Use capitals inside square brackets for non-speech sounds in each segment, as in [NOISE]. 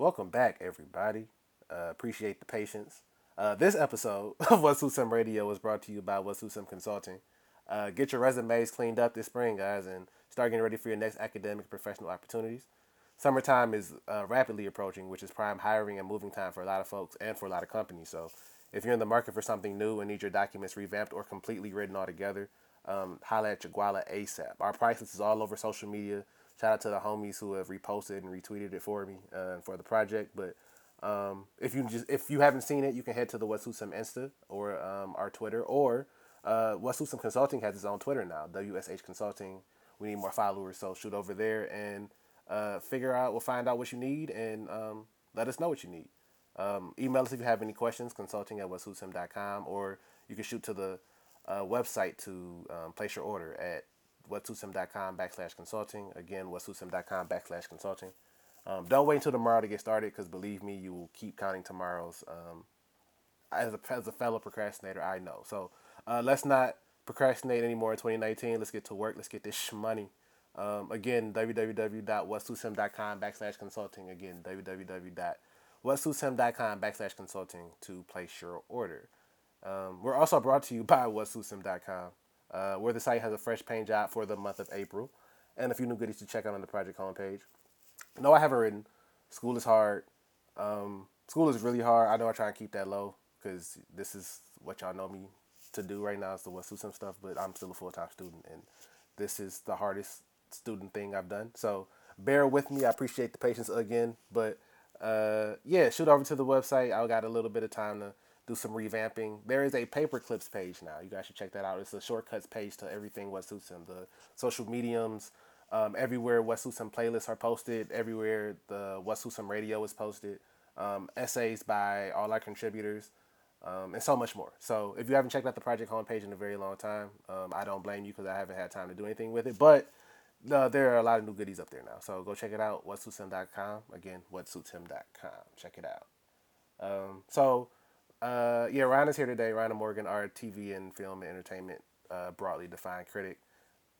Welcome back, everybody. Uh, appreciate the patience. Uh, this episode [LAUGHS] of What Suits Him Radio was brought to you by What Suits Him Consulting. Uh, get your resumes cleaned up this spring, guys, and start getting ready for your next academic professional opportunities. Summertime is uh, rapidly approaching, which is prime hiring and moving time for a lot of folks and for a lot of companies. So, if you're in the market for something new and need your documents revamped or completely written all together, um, holla at Jaguala ASAP. Our prices is all over social media. Shout out to the homies who have reposted and retweeted it for me uh, for the project. But um, if you just if you haven't seen it, you can head to the What's Insta or um, our Twitter or uh, What's Consulting has its own Twitter now. WSH Consulting. We need more followers, so shoot over there and uh, figure out. We'll find out what you need and um, let us know what you need. Um, email us if you have any questions. Consulting at whatsuitshim.com or you can shoot to the uh, website to um, place your order at whatsuitshim.com backslash consulting. Again, whatsuitshim.com backslash consulting. Um, don't wait until tomorrow to get started because believe me, you will keep counting tomorrows. Um, as, a, as a fellow procrastinator, I know. So uh, let's not procrastinate anymore in 2019. Let's get to work. Let's get this money. Um, again, www.whatsuitshim.com backslash consulting. Again, www.whatsuitshim.com backslash consulting to place your order. Um, we're also brought to you by whatsuitshim.com, uh, where the site has a fresh paint job for the month of April and a few new goodies to check out on the project homepage. No, I haven't written. School is hard. Um, school is really hard. I know I try and keep that low because this is what y'all know me to do right now is the What's Some stuff, but I'm still a full time student and this is the hardest student thing I've done. So bear with me. I appreciate the patience again, but uh, yeah, shoot over to the website. I got a little bit of time to do some revamping. There is a paper clips page now. You guys should check that out. It's a shortcuts page to everything Suits Him. The social mediums, um, everywhere Suits Him playlists are posted. Everywhere the Suits Him radio is posted. Um, essays by all our contributors. Um, and so much more. So if you haven't checked out the project homepage in a very long time, um, I don't blame you because I haven't had time to do anything with it. But uh, there are a lot of new goodies up there now. So go check it out. Whatsuitshim.com. Again, whatsuitshim.com. Check it out. Um, so uh, yeah, Ryan is here today. Ryan Morgan, our TV and film and entertainment uh, broadly defined critic.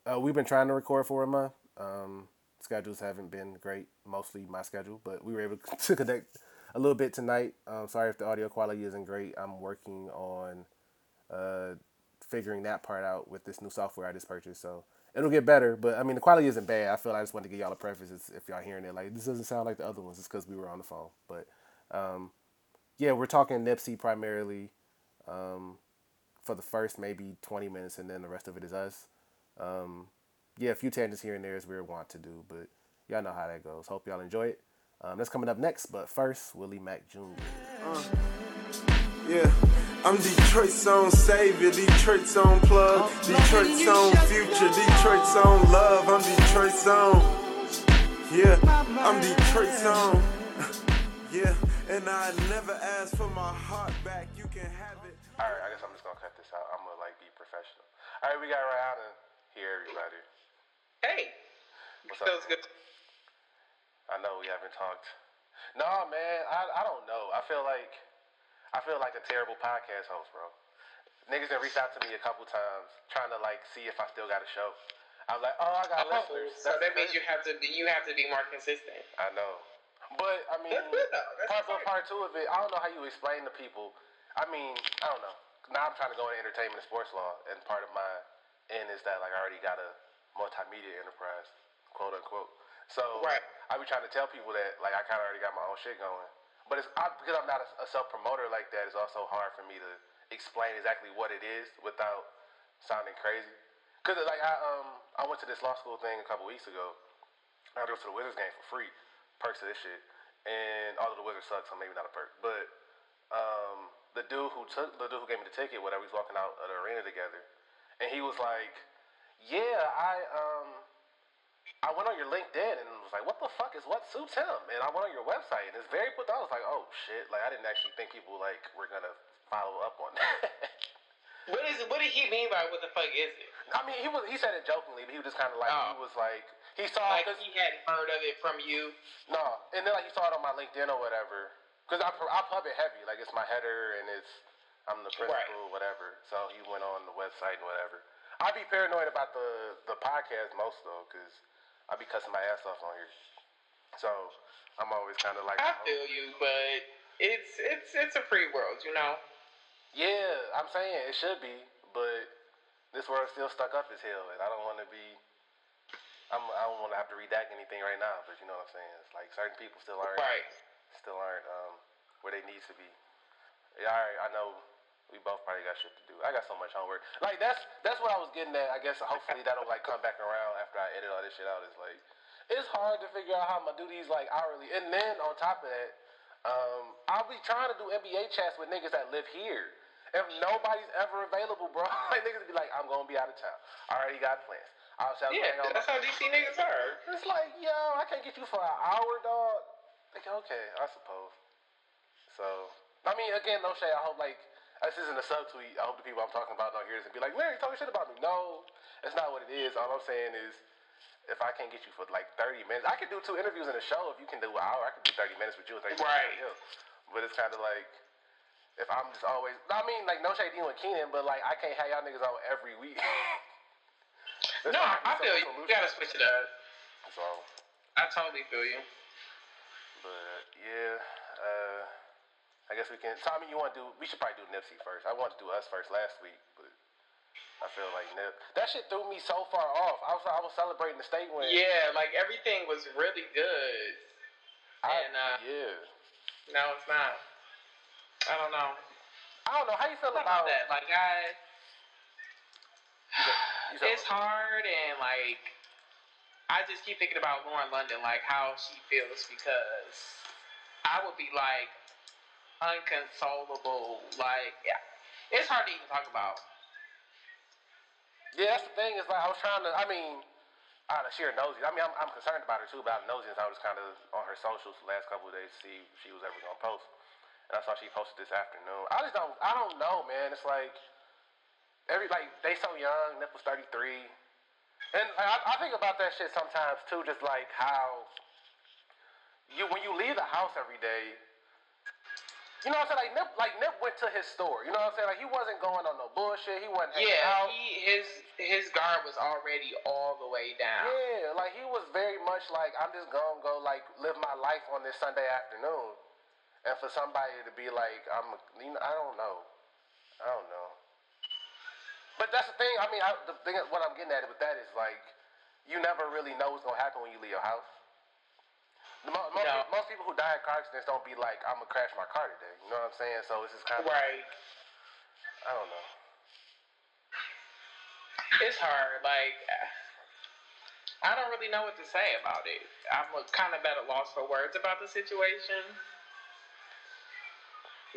Uh, we've been trying to record for a month. Um, schedules haven't been great, mostly my schedule, but we were able [LAUGHS] to connect a little bit tonight. Um, sorry if the audio quality isn't great. I'm working on uh, figuring that part out with this new software I just purchased. So it'll get better, but I mean the quality isn't bad. I feel I just wanted to give y'all a preface if y'all hearing it like this doesn't sound like the other ones. It's because we were on the phone, but um, yeah, we're talking Nipsey primarily um, for the first maybe 20 minutes, and then the rest of it is us. Um, yeah, a few tangents here and there as we want to do, but y'all know how that goes. Hope y'all enjoy it. Um, that's coming up next, but first, Willie Mack Jr. Uh, yeah. I'm Detroit's own savior, Detroit's own plug, Detroit's own future, Detroit's own love. I'm Detroit's own. Yeah, I'm Detroit's [LAUGHS] own. yeah. And I never ask for my heart back. You can have it. All right, I guess I'm just gonna cut this out. I'm gonna like be professional. All right, we got Rihanna here, everybody. Hey. What's up? good. I know we haven't talked. No, man, I I don't know. I feel like I feel like a terrible podcast host, bro. Niggas have reached out to me a couple times trying to like see if I still got a show. I'm like, oh, I got oh, listeners. So That's that means you have to be you have to be more consistent. I know. But I mean, part one, part two of it, I don't know how you explain to people. I mean, I don't know. Now I'm trying to go into entertainment and sports law, and part of my end is that like I already got a multimedia enterprise, quote unquote. So right. I be trying to tell people that like I kind of already got my own shit going. But it's I, because I'm not a, a self promoter like that. It's also hard for me to explain exactly what it is without sounding crazy. Cause like I um I went to this law school thing a couple weeks ago. I had to go to the Wizards game for free perks of this shit. And although the Wizard sucks, so maybe not a perk. But um, the dude who took the dude who gave me the ticket, whatever, he's walking out of the arena together, and he was like, "Yeah, I um." I went on your LinkedIn and was like, "What the fuck is what suits him?" And I went on your website and it's very put down. I was like, "Oh shit!" Like I didn't actually think people like were gonna follow up on [LAUGHS] that. what is? What did he mean by what the fuck is it? I mean, he was he said it jokingly, but he was just kind of like oh. he was like he saw like cause, he hadn't heard of it from you. No, and then like he saw it on my LinkedIn or whatever. Cause I I pub it heavy, like it's my header and it's I'm the principal, right. whatever. So he went on the website and whatever. I'd be paranoid about the the podcast most though, cause I'd be cussing my ass off on here. So I'm always kind of like, I oh. feel you, but it's it's it's a free world, you know. yeah, I'm saying it should be, but this world's still stuck up as hell, and I don't want to be. I'm, I don't want to have to redact anything right now, but you know what I'm saying. It's like certain people still aren't Right. still aren't um, where they need to be. Yeah, all right, I know we both probably got shit to do. I got so much homework. Like that's that's what I was getting at. I guess hopefully that'll like come back around after I edit all this shit out. It's like it's hard to figure out how I'm gonna do these like hourly, and then on top of that, um, I'll be trying to do NBA chats with niggas that live here. If nobody's ever available, bro, [LAUGHS] like niggas be like, I'm gonna be out of town. I already got plans. Yeah, on that's how DC niggas are. it's like, yo, I can't get you for an hour, dog. Like, okay, I suppose. So, I mean, again, no shade. I hope, like, this isn't a subtweet. I hope the people I'm talking about don't hear this and be like, Larry, talking shit about me. No, that's not what it is. All I'm saying is, if I can't get you for like 30 minutes, I could do two interviews in a show. If you can do an hour, I could do 30 minutes with you and 30 minutes Right. with. But it's kind of like, if I'm just always, I mean, like, no shade you and Keenan, but like, I can't have y'all niggas on every week. [LAUGHS] There's No, I feel you. You gotta switch it up. So, I totally feel you. But yeah, uh, I guess we can. Tommy, you want to do? We should probably do Nipsey first. I wanted to do us first last week, but I feel like Nip. That shit threw me so far off. I was I was celebrating the state win. Yeah, like everything was really good. I, and, uh, yeah. No, it's not. I don't know. I don't know how you feel about about that? Like I, it's hard and like I just keep thinking about Lauren London, like how she feels because I would be like unconsolable. Like yeah, it's hard to even talk about. Yeah, that's the thing. Is like I was trying to. I mean, out of sheer nosy. I mean, I'm, I'm concerned about her too, about nosy. I was kind of on her socials the last couple of days to see if she was ever gonna post, and I saw she posted this afternoon. I just don't. I don't know, man. It's like every like they so young. Nip was 33, and I, I think about that shit sometimes too. Just like how you when you leave the house every day. You know what I'm saying? Like Nip, like Nip went to his store. You know what I'm saying? Like he wasn't going on no bullshit. He wasn't hanging Yeah, out. he his his guard was already all the way down. Yeah, like he was very much like I'm just gonna go like live my life on this Sunday afternoon, and for somebody to be like I'm, you know, I don't know, I don't know. But that's the thing. I mean, I, the thing what I'm getting at with that is like you never really know what's gonna happen when you leave your house. The most, No. people, most people who die in car accidents don't be like I'm gonna crash my car today. You know what I'm saying? So it's just kind of Right. I don't know. It's hard. Like, I don't really know what to say about it. I'm kind of at a loss for words about the situation.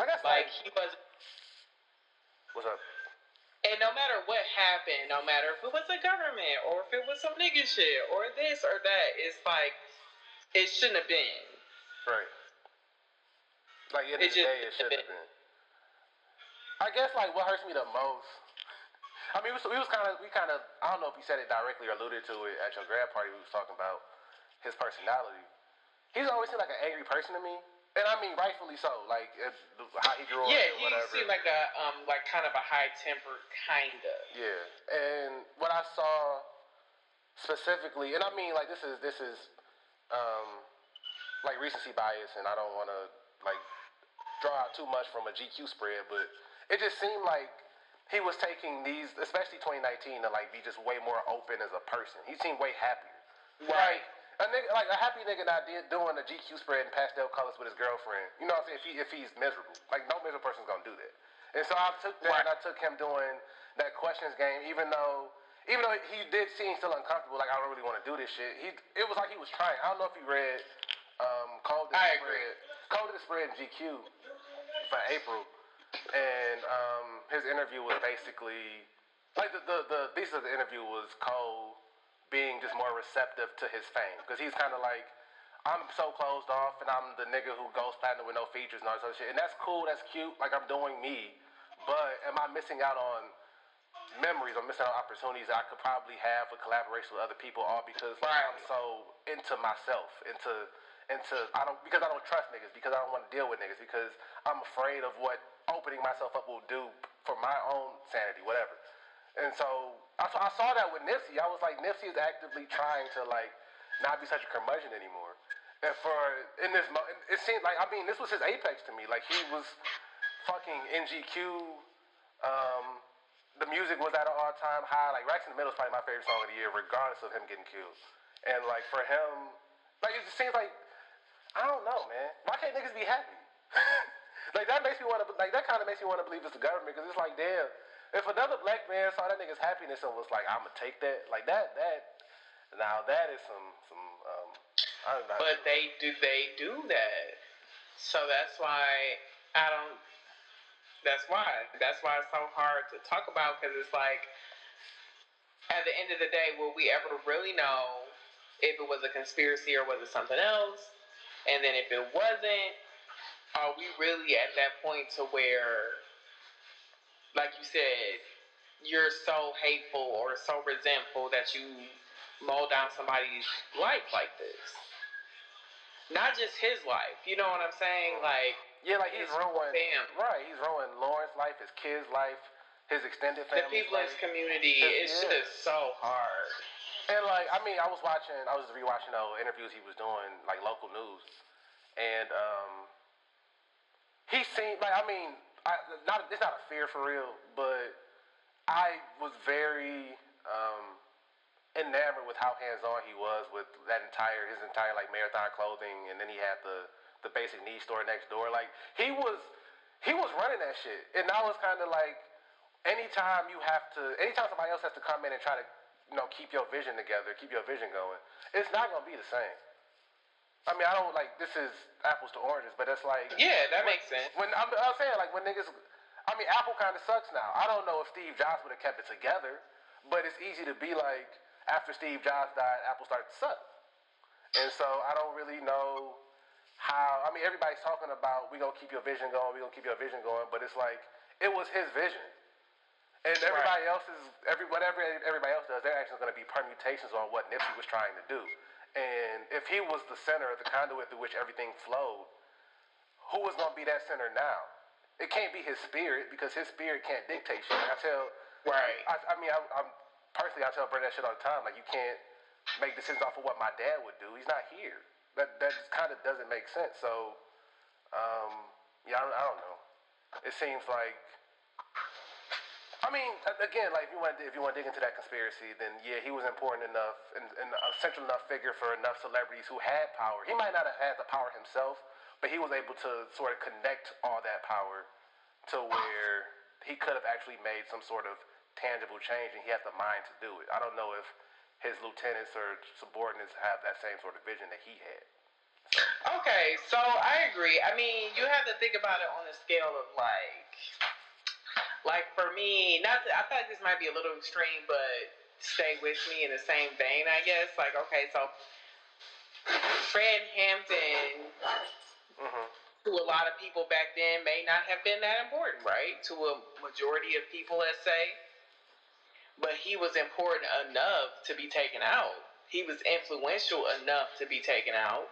I guess Like, like he was, what's up? And no matter what happened, no matter if it was the government or if it was some nigga shit or this or that, it's like, it shouldn't have been. Right. Like at the end of the day, it should have been. I guess like what hurts me the most. I mean, we was, we was kind of we kind of I don't know if you said it directly or alluded to it at your grad party. We was talking about his personality. He's always seemed like an angry person to me, and I mean rightfully so. Like it, how he grew up, Yeah, he whatever. seemed like a, um, like kind of a high temper, kind of. Yeah, and what I saw specifically, and I mean like this is this is um, like recency bias, and I don't want to like draw out too much from a GQ spread, but it just seemed like he was taking these, especially 2019, to like be just way more open as a person. He seemed way happier. Right. Like a nigga, like a happy nigga not did, doing a GQ spread in pastel colors with his girlfriend. You know what I'm saying? If, he, if he's miserable, like no miserable person's gonna do that. And so I took that Right. and I took him doing that questions game, even though even though he did seem still uncomfortable, like I don't really want to do this shit. He it was like he was trying. I don't know if you read um Cole the I Spread. agree. Cole the Spread in GQ for April. And um his interview was basically like the the, the thesis of the interview was Cole being just more receptive to his fame. Because he's kind of like I'm so closed off and I'm the nigga who goes platinum with no features and all this other shit. And that's cool that's cute like I'm doing me. But am I missing out on memories I'm missing out on opportunities that I could probably have with collaboration with other people all because Right. I'm so into myself into into I don't because I don't trust niggas because I don't want to deal with niggas because I'm afraid of what opening myself up will do for my own sanity whatever. And so I, saw- I saw that with Nipsey. I was like, Nipsey is actively trying to like not be such a curmudgeon anymore. And for in this, it seemed like I mean, this was his apex to me. Like he was fucking NGQ. Um, the music was at an all-time high. Like Racks in the Middle is probably my favorite song of the year, regardless of him getting killed. And like for him, like it just seems like I don't know, man. Why can't niggas be happy? [LAUGHS] like that makes me want to like that kind of makes me want to believe it's the government because it's like damn, if another black man saw that nigga's happiness and was like, I'm gonna take that, like that that. Now that is some some. Um. But they do they do that. So that's why I don't. That's why. That's why it's so hard to talk about because it's like, at the end of the day, will we ever really know if it was a conspiracy or was it something else? And then if it wasn't, are we really at that point to where, like you said, you're so hateful or so resentful that you mow down somebody's life like this? Not just his life, you know what I'm saying? Like, yeah, like he's ruined. family. Right, he's ruined Lauren's life, his kids' life, his extended the family. people in his community, His- it's yeah. just so hard. And like, I mean, I was watching, I was rewatching the interviews he was doing, like local news, and um, he seemed like, I mean, I, not it's not a fear for real, but I was very um, enamored with how hands-on he was with that entire his entire like marathon clothing, and then he had the the basic needs store next door. Like he was he was running that shit, and I was kind of like, anytime you have to, anytime somebody else has to come in and try to you know, keep your vision together, keep your vision going, it's not gonna be the same. I mean, I don't like this is apples to oranges, but it's like Yeah, that makes sense. when I'm, I'm saying like when niggas, I mean, Apple kind of sucks now. I don't know if Steve Jobs would have kept it together, but it's easy to be like after Steve Jobs died, Apple started to suck, and so I don't really know how. I mean, everybody's talking about we gonna keep your vision going, we gonna keep your vision going, but it's like it was his vision. And everybody else is every whatever everybody else does, their actions are going to be permutations on what Nipsey was trying to do. And if he was the center, of the conduit through which everything flowed, who was going to be that center now? It can't be his spirit because his spirit can't dictate shit. Like I tell, Right. I, I mean, I, I'm personally, I tell Brent that shit all the time. Like you can't make decisions off of what my dad would do. He's not here. That that just kind of doesn't make sense. So, um, yeah, I, I don't know. It seems like I mean, again, like if you want, if you want to dig into that conspiracy, then yeah, he was important enough and, and a central enough figure for enough celebrities who had power. He might not have had the power himself, but he was able to sort of connect all that power to where he could have actually made some sort of tangible change, and he had the mind to do it. I don't know if his lieutenants or subordinates have that same sort of vision that he had. Okay, so I agree. I mean, you have to think about it on a scale of like, like for me, not. To, I feel like this might be a little extreme, but stay with me in the same vein, I guess. Like, okay, so Fred Hampton hmm to a lot of people back then may not have been that important, right? To a majority of people, let's say. But he was important enough to be taken out. He was influential enough to be taken out.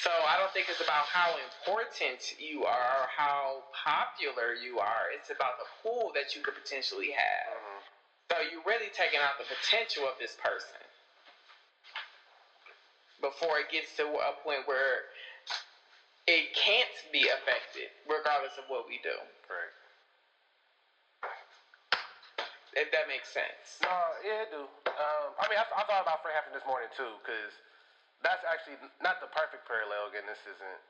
So I don't think it's about how important you are or how popular you are. It's about the pool that you could potentially have. hmm So you're really taking out the potential of this person before it gets to a point where it can't be affected, regardless of what we do. Right. If that makes sense. No, yeah, it do. Um, I mean, I, I thought about Fred Hampton this morning too, because that's actually not the perfect parallel. Again, this isn't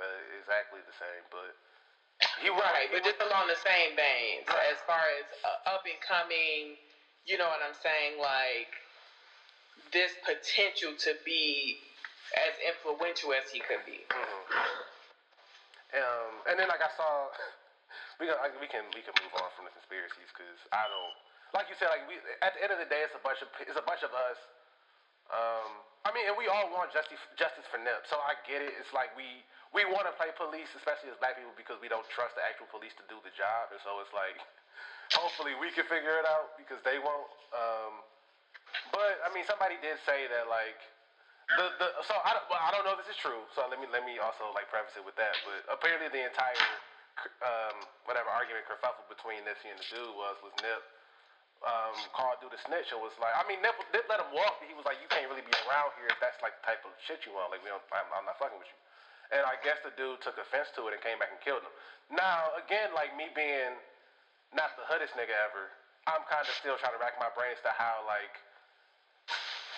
uh, exactly the same, but was Right, but just along the same vein. So as far as uh, up and coming, you know what I'm saying? Like this potential to be as influential as he could be. Mhm. Um, and then like I saw, [LAUGHS] we can we can we can move on from the conspiracies because I don't like you said like we at the end of the day it's a bunch of it's a bunch of us. Um, I mean, and we all want justice justice for Nip, so I get it. It's like we we want to play police, especially as black people, because we don't trust the actual police to do the job, and so it's like [LAUGHS] hopefully we can figure it out because they won't. Um, but I mean, somebody did say that like the, the so I don't, well, I don't know if this is true. So let me let me also like preface it with that. But apparently the entire um, whatever argument kerfuffle between Nipsey and the dude was was Nip um, called dude a snitch and was like, I mean, Nip, let him walk, but he was like, you can't really be around here if that's like the type of shit you want. Like, we don't, I'm, I'm not fucking with you. And I guess the dude took offense to it and came back and killed him. Now, again, like me being not the hoodest nigga ever, I'm kind of still trying to rack my brain as to how like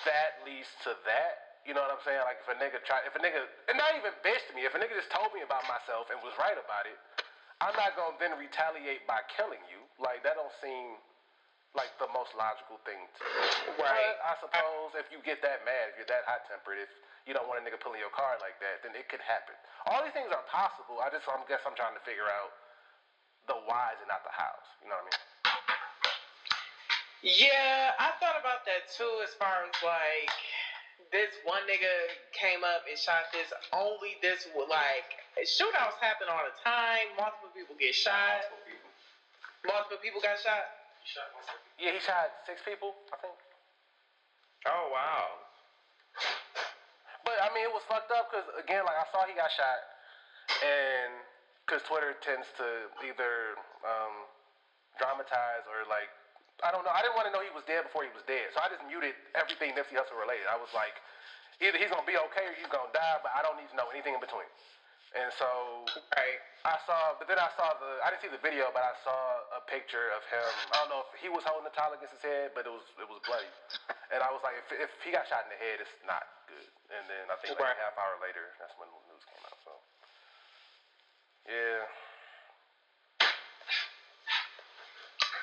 that leads to that. You know what I'm saying? Like if a nigga try, if a nigga, and not even bitch to me, if a nigga just told me about myself and was right about it, I'm not gonna then retaliate by killing you. Like that don't seem like the most logical thing to do. Right. But I suppose if you get that mad, if you're that hot tempered, if you don't want a nigga pulling your car like that, then it could happen. All these things are possible. I just I guess I'm trying to figure out the whys and not the hows. You know what I mean? Yeah, I thought about that too. As far as like this one nigga came up and shot this. Only this like shootouts happen all the time. Multiple people get shot. Multiple people got shot. Yeah, he shot six people, I think. Oh wow. But I mean, it was fucked up because again, like I saw he got shot, and because Twitter tends to either um, dramatize or like I don't know. I didn't want to know he was dead before he was dead, so I just muted everything Nipsey Hussle related. I was like, either he's gonna be okay or he's gonna die, but I don't need to know anything in between. And so Right. I saw, but then I saw the. I didn't see the video, but I saw a picture of him. I don't know if he was holding the towel against his head, but it was it was bloody. And I was like, if, if he got shot in the head, it's not good. And then I think like Right. a half hour later, that's when the news came out. So yeah,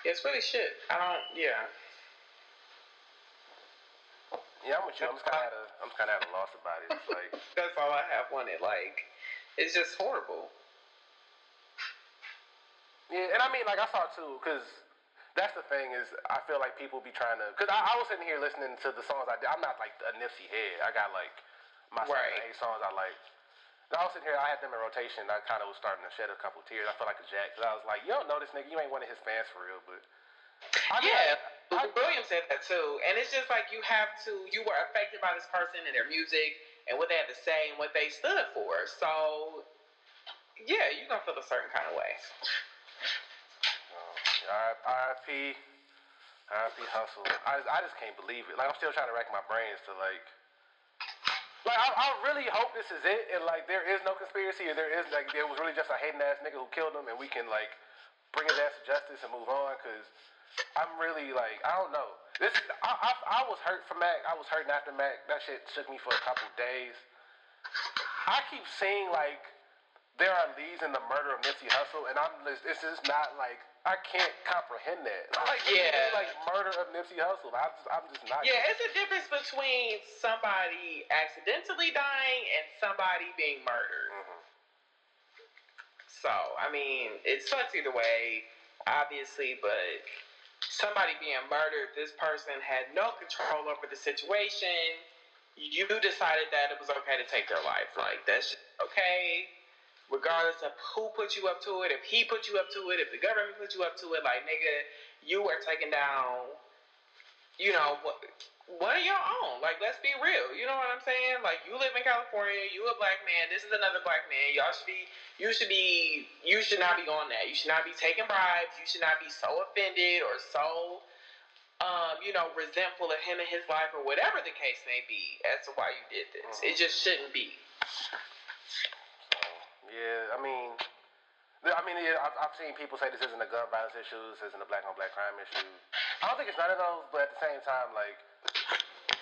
It's really shit. I don't. Yeah. yeah, I'm with you. I'm just kind of at a, I'm kind of at a loss about it. It's like, [LAUGHS] That's all I have on it. Like, it's just horrible. yeah, and I mean, like I saw too, because that's the thing is, I feel like people be trying to, because I, I was sitting here listening to the songs I did. I'm not like a Nipsey head. I got like my seven, eight songs I like. And I was sitting here, I had them in rotation. I kind of was starting to shed a couple tears. I felt like a jack because I was like, you don't know this nigga. You ain't one of his fans for real, but I Yeah, I, William said that too, and it's just like you have to. You were affected by this person and their music and what they had to say and what they stood for. So, yeah, you're gonna feel a certain kind of way. uh, R.I.P. R.I.P. Hussle. I just, I just can't believe it. Like I'm still trying to rack my brains to like. Like I, I really hope this is it, and like there is no conspiracy, or there is like there was really just a hating ass nigga who killed him, and we can like bring his ass to justice and move on. Cause I'm really like I don't know. This I, I I was hurt for Mac. I was hurting after Mac. That shit shook me for a couple days. I keep seeing like there are leads in the murder of Nipsey Hussle, and I'm just, it's just not like I can't comprehend that. [LAUGHS] Like Yeah. like murder of Nipsey Hussle. I'm just I'm just not. Yeah, it's a difference between somebody accidentally dying and somebody being murdered. Mhm. So, I mean, it sucks either way, obviously, but somebody being murdered, this person had no control over the situation. You decided that it was okay to take their life. Like, that's just okay, regardless of who put you up to it, if he put you up to it, if the government put you up to it. Like, nigga, you are taking down, you know, what. One of your own. Like, let's be real. You know what I'm saying? Like, you live in California. You a black man. This is another black man. Y'all should be you should be you should not be on that. You should not be taking bribes. You should not be so offended or so um, you know, resentful of him and his life or whatever the case may be as to why you did this. It just shouldn't be. Yeah, I mean, I mean, yeah, I've, I've seen people say this isn't a gun violence issue, this isn't a black on black crime issue. I don't think it's none of those, but at the same time, like,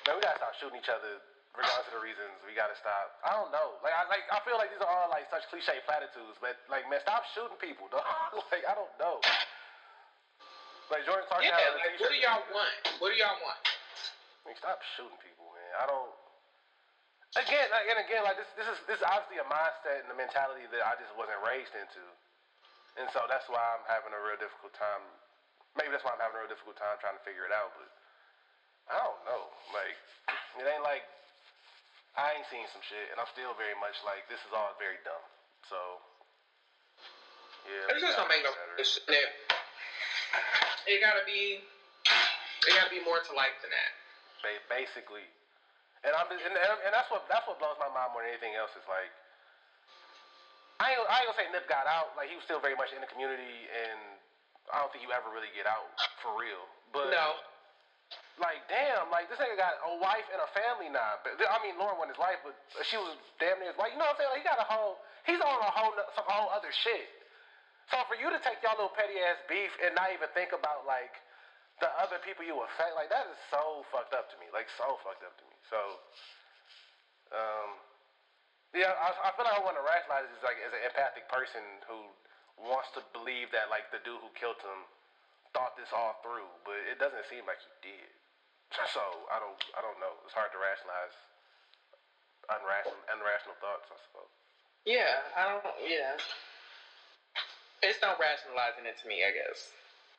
man, we gotta stop shooting each other regardless of the reasons. We gotta stop. I don't know. Like, I like, I feel like these are all like such cliche platitudes, but like, man, stop shooting people, [LAUGHS] dog. like, I don't know. Like Jordan Clark Yeah, like what do y'all want? What do y'all want? I mean, stop shooting people, man. I don't. Again, like, and again, like this, this is this is obviously a mindset and a mentality that I just wasn't raised into, and so that's why I'm having a real difficult time. Maybe that's why I'm having a real difficult time trying to figure it out. But I don't know. Like, it ain't like I ain't seen some shit, and I'm still very much like this is all very dumb. So yeah, It's just don't make no. It, gotta be it gotta be more to life than that. Ba- basically. And I'm just, and, and, and that's what that's what blows my mind more than anything else is like I ain't, I ain't gonna say Nip got out like he was still very much in the community and I don't think you ever really get out for real. But No. Like, damn, like this nigga got a wife and a family now. But I mean, Lauren won his life, but she was damn near his wife. You know what I'm saying? Like, he got a whole, he's on a whole, some whole other shit. So for you to take y'all little petty ass beef and not even think about like the other people you affect, like that is so fucked up to me. Like so fucked up to me. So, um, yeah, I, I feel like I want to rationalize this like as an empathic person who wants to believe that like the dude who killed him thought this all through, but it doesn't seem like he did. So I don't, I don't know. It's hard to rationalize unrational, unrational thoughts. I suppose. Yeah, I don't. Yeah. It's not rationalizing it to me, I guess.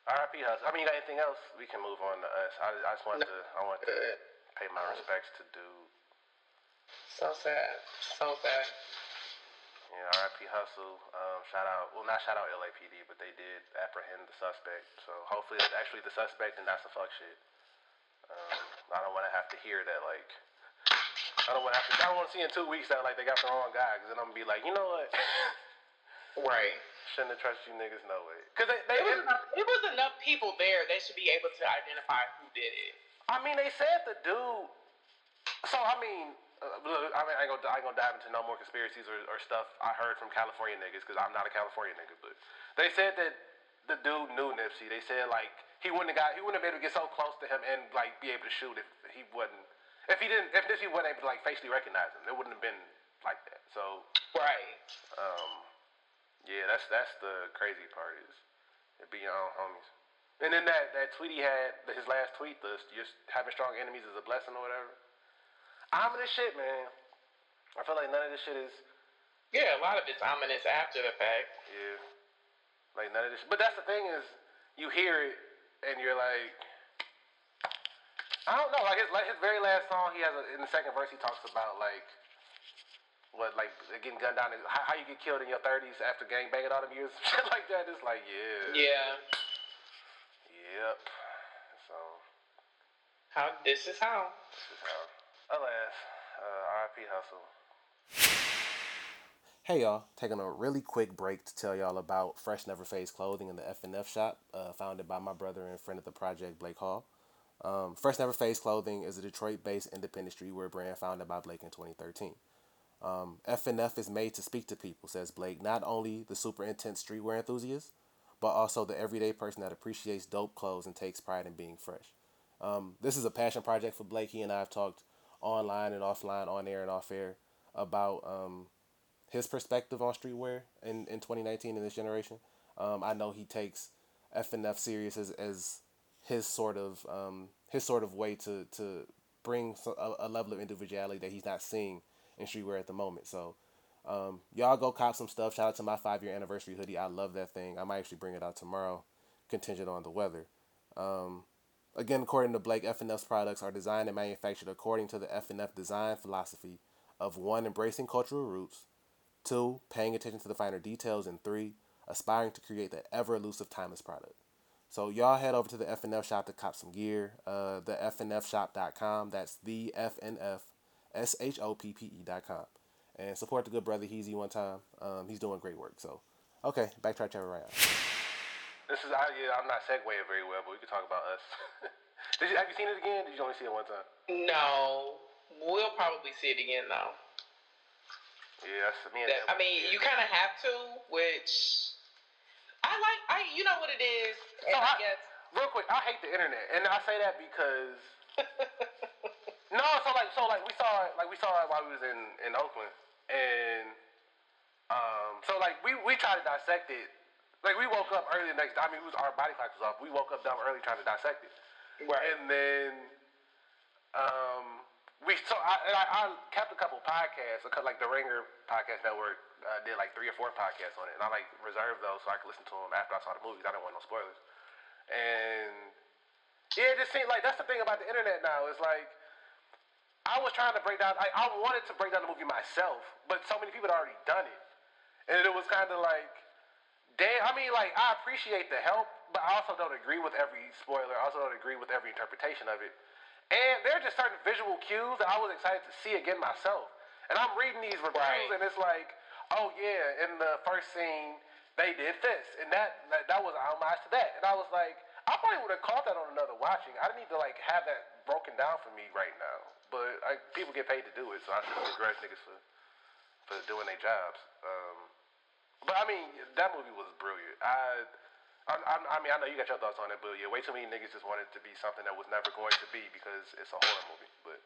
R.I.P. Hus. I mean, you got anything else? We can move on to us. I, I just want to, I want to pay my respects to dude. So sad. So sad. Yeah, R.I.P. Hussle. Um, shout out, well, not shout out LAPD, but they did apprehend the suspect. So hopefully it's actually the suspect and not some fuck shit. Um, I don't want to have to hear that, like, I don't want to have to, I don't want to see in two weeks that, like, they got the wrong guy, because then I'm going to be like, you know what? [LAUGHS] Right. Shouldn't have trusted you niggas, no way. Because they, they, It was, enough, it was enough people there. They should be able to identify who did it. I mean, they said the dude. So I mean, uh, look, I mean, I ain't gonna, I ain't gonna dive into no more conspiracies or, or stuff I heard from California niggas because I'm not a California nigga. But they said that the dude knew Nipsey. They said like he wouldn't have got, he wouldn't have been able to get so close to him and like be able to shoot if he wasn't, if he didn't, if Nipsey wasn't able to like facially recognize him. It wouldn't have been like that. So Right. um, yeah, that's that's the crazy part is it be your own homies. And then that that tweet he had, his last tweet, the just having strong enemies is a blessing or whatever. I'm this shit, man. I feel like none of this shit is Yeah, a lot of it's ominous after the fact. yeah, like none of this. But that's the thing is, you hear it and you're like, I don't know. Like his like his very last song, he has a, in the second verse he talks about like. What like getting gunned down? How, how you get killed in your thirties after gang banging all them years, [LAUGHS] shit like that. It's like yeah, Yeah. Yep. So How this is how. this is how. Alas, uh, RIP Hussle. Hey y'all, taking a really quick break to tell y'all about Fresh Never Fades Clothing and the FNF shop, uh, founded by my brother and friend of the project, Blake Hall. Um, Fresh Never Fades Clothing is a Detroit-based independent streetwear brand founded by Blake in 2013. Um, FNF is made to speak to people, says Blake, not only the super intense streetwear enthusiast, but also the everyday person that appreciates dope clothes and takes pride in being fresh. Um, this is a passion project for Blake. He and I have talked online and offline, on air and off air, about um, his perspective on streetwear in, in 2019 in this generation. Um, I know he takes FNF serious as, as his sort of um, his sort of way to to bring a, a level of individuality that he's not seeing in streetwear at the moment. So um, y'all go cop some stuff. Shout out to my five year anniversary hoodie. I love that thing. I might actually bring it out tomorrow, contingent on the weather. Um, again, according to Blake, FNF's products are designed and manufactured according to the FNF design philosophy of one, embracing cultural roots, two, paying attention to the finer details, and three, aspiring to create the ever elusive timeless product. So y'all head over to the FNF shop to cop some gear. Uh, the FNFshop.com. That's the FNF S H O P P E dot com. And support the good brother Heezy one time. Um, he's doing great work. So, okay, back to our chat right now. This is I, yeah, I'm not segueing very well, but we can talk about us. [LAUGHS] Did you have you seen it again? Did you only see it one time? No. We'll probably see it again though. Yeah, me and That- I mean, you kind of have to, which I like. I you know what it is. And So I I- guess real quick, I hate the internet, and I say that because [LAUGHS] no, so like, so like we saw it, like we saw it while we was in in Oakland, and um, so like we we tried to dissect it. Like we woke up early the next. I mean, it was our body clock was off. We woke up dumb early trying to dissect it, right. and then um, we so I, I, I kept a couple podcasts because like the Ringer podcast network uh, did like three or four podcasts on it, and I like reserved those so I could listen to them after I saw the movies. I didn't want no spoilers, and yeah, it just seemed like that's the thing about the internet now. Is like I was trying to break down. I, I wanted to break down the movie myself, but so many people had already done it, and it was kind of like, damn. I mean, like I appreciate the help, but I also don't agree with every spoiler. I also don't agree with every interpretation of it. And there are just certain visual cues that I was excited to see again myself. And I'm reading these reviews, Right. and it's like, oh yeah, in the first scene, they did this, and that that, that was a homage to that. And I was like, I probably would have caught that on another watching. I didn't need to like have that broken down for me right now. But I, people get paid to do it, so I shouldn't begrudge niggas for for doing their jobs. Um, but I mean, that movie was brilliant. I, I, I mean, I know you got your thoughts on it, but yeah, way too many niggas just wanted it to be something that was never going to be because it's a horror movie. But.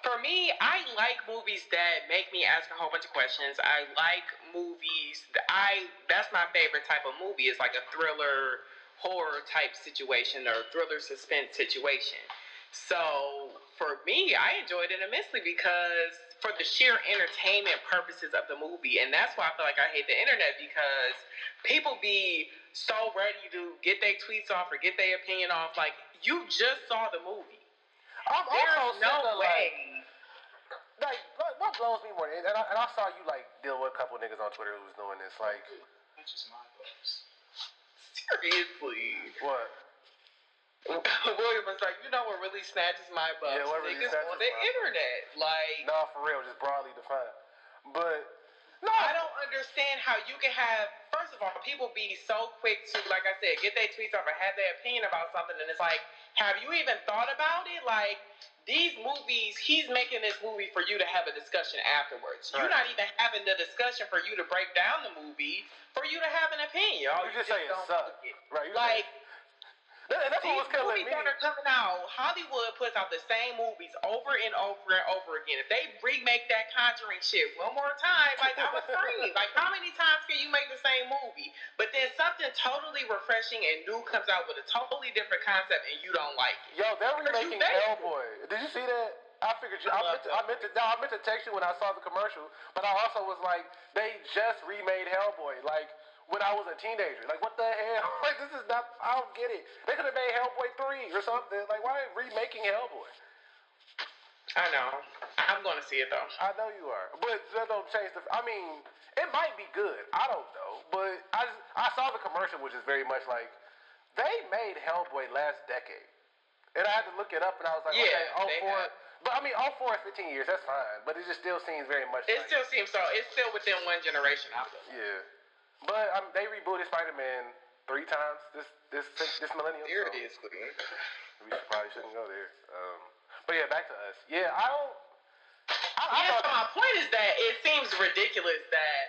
For me, I like movies that make me ask a whole bunch of questions. I like movies. I that's my favorite type of movie. It's like a thriller, horror type situation or thriller suspense situation. So for me, I enjoyed it immensely because for the sheer entertainment purposes of the movie, and that's why I feel like I hate the internet because people be so ready to get their tweets off or get their opinion off. Like you just saw the movie. I'm There's also no way. Like, like, what- blows me more, and I, and I saw you like deal with a couple niggas on Twitter who was doing this. Like, that's just my thoughts. Seriously. what? [LAUGHS] William was like, you know what really snatches my butt? Yeah, what really Niggas snatches on the butt? internet. Like, No, for real, just broadly defined. But no, I don't understand how you can have. First of all, people be so quick to, like I said, get their tweets off or have their opinion about something, and it's like, have you even thought about it? Like these movies, he's making this movie for you to have a discussion afterwards. You're not even having the discussion for you to break down the movie for you to have an opinion. Oh, You just say it don't sucked. like it. Right, you Like. That's These what was killing movies me. that are coming out, Hollywood puts out the same movies over and over and over again. If they remake that Conjuring shit one more time, like I'm a scream. [LAUGHS] Like how many times can you make the same movie? But then something totally refreshing and new comes out with a totally different concept and you don't like it. Yo, they're remaking. Hellboy. Did you see that? I figured you. I I, meant to, I meant to. No, I meant to text you when I saw the commercial, but I also was like, they just remade Hellboy. Like when I was a teenager. Like what the hell? [LAUGHS] Like this is not. I don't get it. They could have made Hellboy three or something. Like why are remaking Hellboy? I know. I'm gonna see it though. I know you are, but that don't change the. I mean, it might be good. I don't know, but I just, I saw the commercial, which is very much like they made Hellboy last decade, and I had to look it up, and I was like, Yeah, okay, oh they four. have. But I mean, all four is fifteen years. That's fine, but it just still seems very much. It like, still seems so. It's still within one generation. I feel. yeah, but um, they rebooted Spider Man three times this this this millennium. so Seriously. We should, probably shouldn't go there. Um, but yeah, back to us. Yeah, I don't. I, I Yeah, so my point is that it seems ridiculous that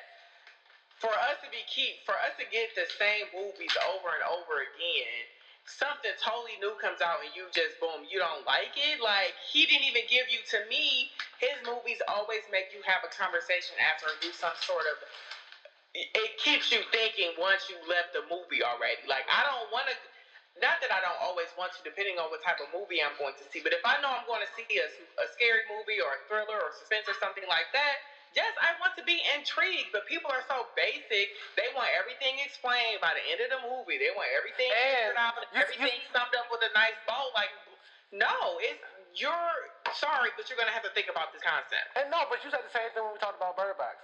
for us to be keep for us to get the same movies over and over again, something totally new comes out and you just boom, you don't like it. Like he didn't even give you to me. His movies always make you have a conversation after and do some sort of. It keeps you thinking once you left the movie already. Like I don't want to. Not that I don't always want to, depending on what type of movie I'm going to see. But if I know I'm going to see a, a scary movie or a thriller or suspense or something like that, yes, I want to be intrigued. But people are so basic; they want everything explained by the end of the movie. They want everything And out, you- everything summed up with a nice bow. Like, no, it's you're sorry, but you're gonna have to think about this concept. And no, but you said the same thing when we talked about Bird Box.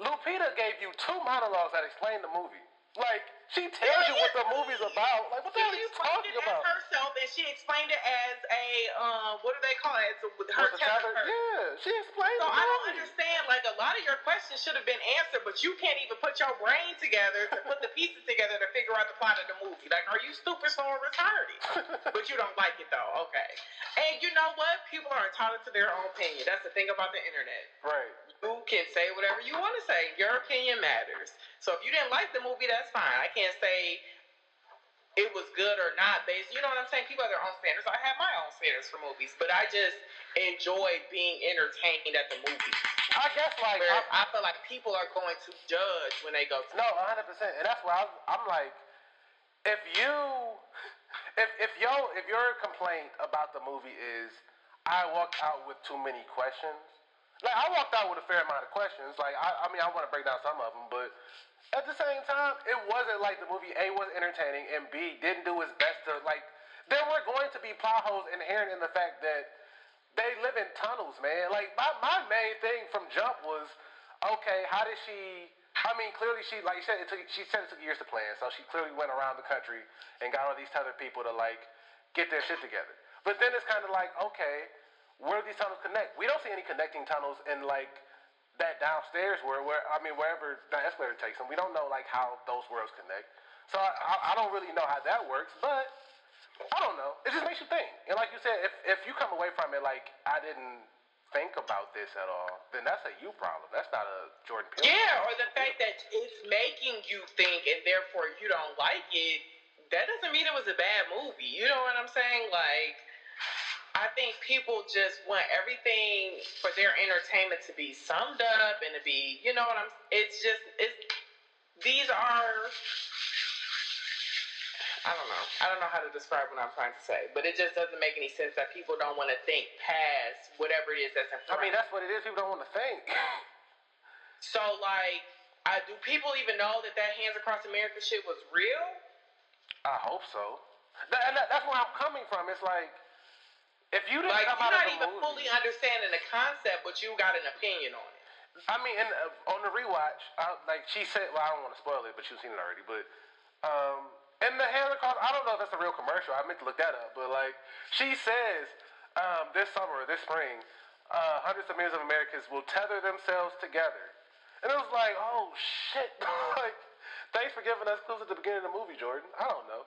Lupita gave you two monologues that explain the movie. Like, she tells you what the movie's about. Like, what the hell are you talking it about? as herself, and she explained it as a um, what do they call it? As a, with her tether. tether- Yeah, she explained it. So I don't understand. Like a lot of your questions should have been answered, but you can't even put your brain together to put the pieces together to figure out the plot of the movie. Like, are you stupid, so retarded? but you don't like it though. Okay. And you know what? People are entitled to their own opinion. That's the thing about the internet Right. you can say whatever you want to say. Your opinion matters. So if you didn't like the movie, that's fine. I can't say it was good or not based. You know what I'm saying? People have their own standards. I have my own standards for movies, but I just enjoy being entertained at the movies. I guess, like, I, I feel like people are going to judge when they go to. No, hundred percent, and that's why I'm, I'm like, if you, if if yo if your complaint about the movie is, I walked out with too many questions. Like I walked out with a fair amount of questions. Like I, I mean, I want to break down some of them, but at the same time, it wasn't like the movie A was entertaining and B didn't do its best to like. There were going to be plot holes inherent in the fact that they live in tunnels, man. Like my, my main thing from jump was, okay, how did she? I mean, clearly she, like you said, it took. She said it took years to plan, so she clearly went around the country and got all these other people to like get their shit together. But then it's kind of like, okay, where do these tunnels connect? We don't see any connecting tunnels in like that downstairs where where I mean wherever the escalator takes them, we don't know like how those worlds connect. So I, I, I don't really know how that works, but I don't know. It just makes you think. And like you said, if if you come away from it like I didn't think about this at all, then that's a you problem. That's not a Jordan Peele. Yeah, or the fact that it's making you think and therefore you don't like it, that doesn't mean it was a bad movie. You know what I'm saying? Like, I think people just want everything for their entertainment to be summed up and to be, you know what I'm. It's just it's. These are I don't know. I don't know how to describe what I'm trying to say, but it just doesn't make any sense that people don't want to think past whatever it is that's in front. I mean, that's what it is. People don't want to think. so, like, I, do people even know that that Hands Across America shit was real? I hope so. That, that, that's where I'm coming from. It's like, if you didn't like, come you're out not of the even movie, fully understanding the concept, but you got an opinion on it. I mean, and, uh, on the rewatch, I, like she said, well, I don't want to spoil it, but you've seen it already. But um, in the Hands Across, I don't know if that's a real commercial. I meant to look that up, but like she says, um, this summer, this spring, uh, hundreds of millions of Americans will tether themselves together, and it was like, oh shit, [LAUGHS] like thanks for giving us clues at the beginning of the movie, Jordan. I don't know.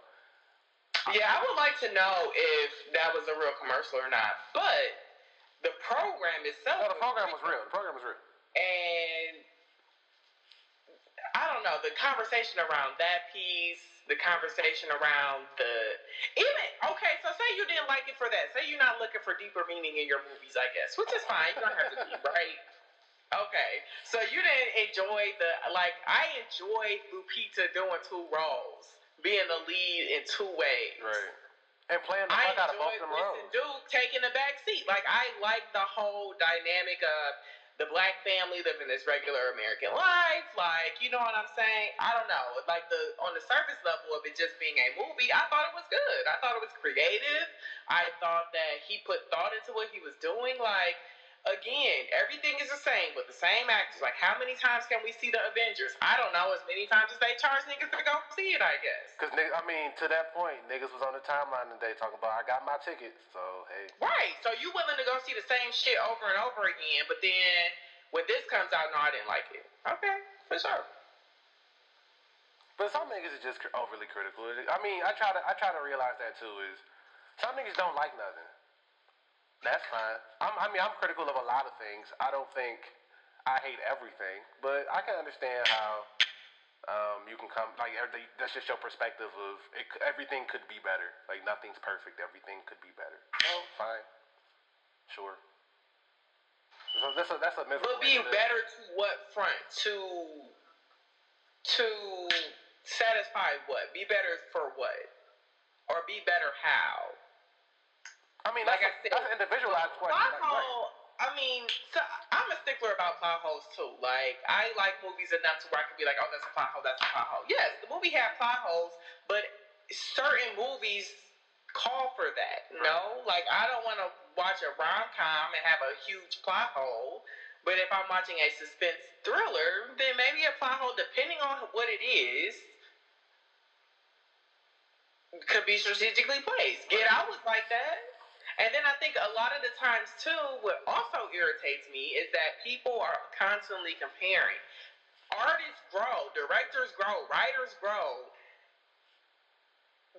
Yeah, I would like to know if that was a real commercial or not. But the program itself. No, the program was real. The program was real. And I don't know the conversation around that piece, the conversation around the even okay. So say you didn't like it for that. Say you're not looking for deeper meaning in your movies, I guess, which is fine. You don't have to be [LAUGHS] right. Okay, so you didn't enjoy the like. I enjoyed Lupita doing two roles, being the lead in two ways. Right. And playing the I fuck out of both of them roles. Duke taking the back seat. Like I like the whole dynamic of the black family living this regular American life. Like, you know what I'm saying? I don't know. Like the on the surface level of it just being a movie, I thought it was good. I thought it was creative. I thought that he put thought into what he was doing. Like again, everything is the same with the same actors. Like, how many times can we see the Avengers? I don't know. As many times as they charge niggas to go see it, I guess. Cause nigg- I mean, to that point, niggas was on the timeline today talking about I got my ticket, so hey. Right. So you willing to go see the same shit over and over again, but then when this comes out, no, I didn't like it. Okay, for sure. But some niggas are just overly critical. I mean, I try to I try to realize that too. Is some niggas don't like nothing. That's fine. I'm, I mean, I'm critical of a lot of things. I don't think I hate everything, but I can understand how um, you can come like that's just your perspective of it, everything could be better. Like nothing's perfect. Everything could be better. Oh, fine, sure. So that's a that's a miserable But way be to better to what front? To to satisfy what? Be better for what? Or be better how? I mean, like that's, I a, said, that's an individualized question. Plot like, right. hole. I mean, so I'm a stickler about plot holes too. Like, I like movies enough to where I can be like, oh, that's a plot hole, that's a plot hole. Yes, the movie had plot holes, but certain movies call for that. No, like I don't want to watch a rom com and have a huge plot hole. But if I'm watching a suspense thriller, then maybe a plot hole, depending on what it is, could be strategically placed. Get Out was like that. And then I think a lot of the times too, what also irritates me is that people are constantly comparing. Artists grow, directors grow, writers grow.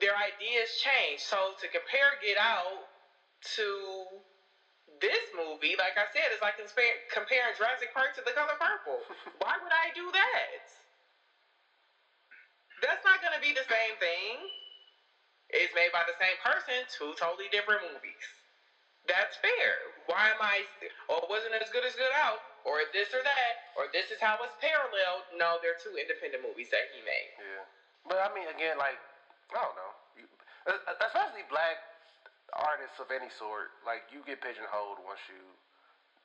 Their ideas change. So to compare Get Out to this movie, like I said, it's like comparing Jurassic Park to The Color Purple. [LAUGHS] Why would I do that? That's not going to be the same thing. It's made by the same person, two totally different movies. That's fair. Why am I, or wasn't as good as Get Out, or this or that, or this is how it's paralleled? No, they're two independent movies that he made. Yeah, but I mean, again, like I don't know, uh, especially black artists of any sort. Like you get pigeonholed once you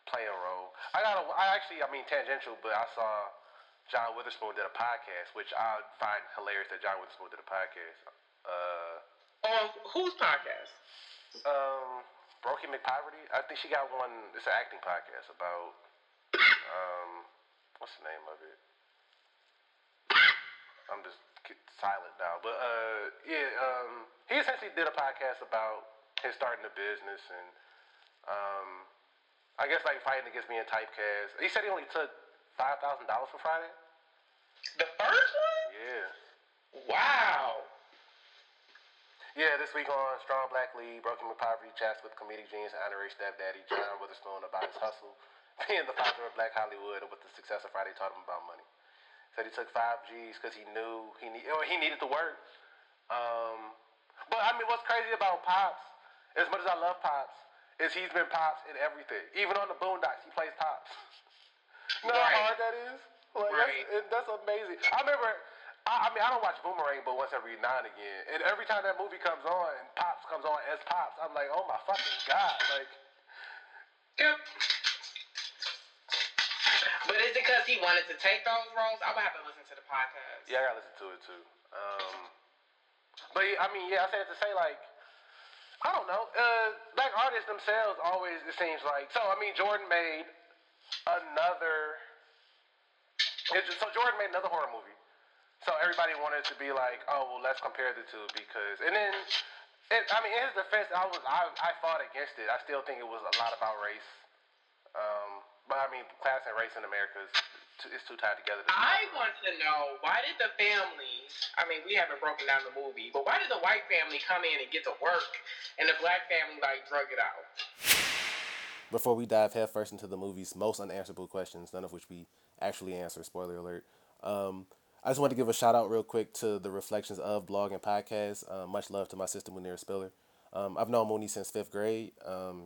play a role. I got, I actually, I mean, tangential, but I saw John Witherspoon did a podcast, which I find hilarious that John Witherspoon did a podcast. Uh, On whose podcast? um, Brokey McPoverty. I think she got one. It's an acting podcast about um, what's the name of it? I'm just silent now. But uh, yeah, um, he essentially did a podcast about his starting a business and um, I guess like fighting against being typecast. He said he only took five thousand dollars for Friday. The first one? Yeah. Wow. Yeah, this week on Strong Black Lead, Brokey McPoverty chats with comedic genius honorary stepdaddy John Witherspoon about his hustle, [LAUGHS] being the father of Black Hollywood, and what the success of Friday taught him about money. Said he took five G's because he knew he need, or he needed to work. Um, but I mean, what's crazy about Pops, as much as I love Pops, is he's been Pops in everything. Even on the Boondocks, he plays Pops. [LAUGHS] you know Right. how hard that is? Like, Right. that's, it, that's amazing. I remember, I, I mean, I don't watch Boomerang, but once every now and again. And every time that movie comes on, and Pops comes on as Pops, I'm like, oh my fucking God. Like, Yep. But is it because he wanted to take those roles? I'm gonna have to listen to the podcast. yeah, I gotta listen to it too. Um, but yeah, I mean, yeah, I said to say, like, I don't know. Uh, black artists themselves always, it seems like. So, I mean, Jordan made another. So, Jordan made another horror movie. So, everybody wanted to be like, oh, well, let's compare the two because. And then, it, I mean, in his defense, I, was, I, I fought against it. I still think it was a lot about race. Um, but, I mean, class and race in America is too, is too tied together. to I want to know why did the families? I mean, we haven't broken down the movie, but why did the white family come in and get to work, and the black family like drug it out? Before we dive headfirst into the movie's most unanswerable questions, none of which we actually answer, spoiler alert, um, I just want to give a shout out real quick to the Reflections of blog and podcast. Uh, much love to my sister Munira Spiller. Um, I've known Mooney since fifth grade. Um,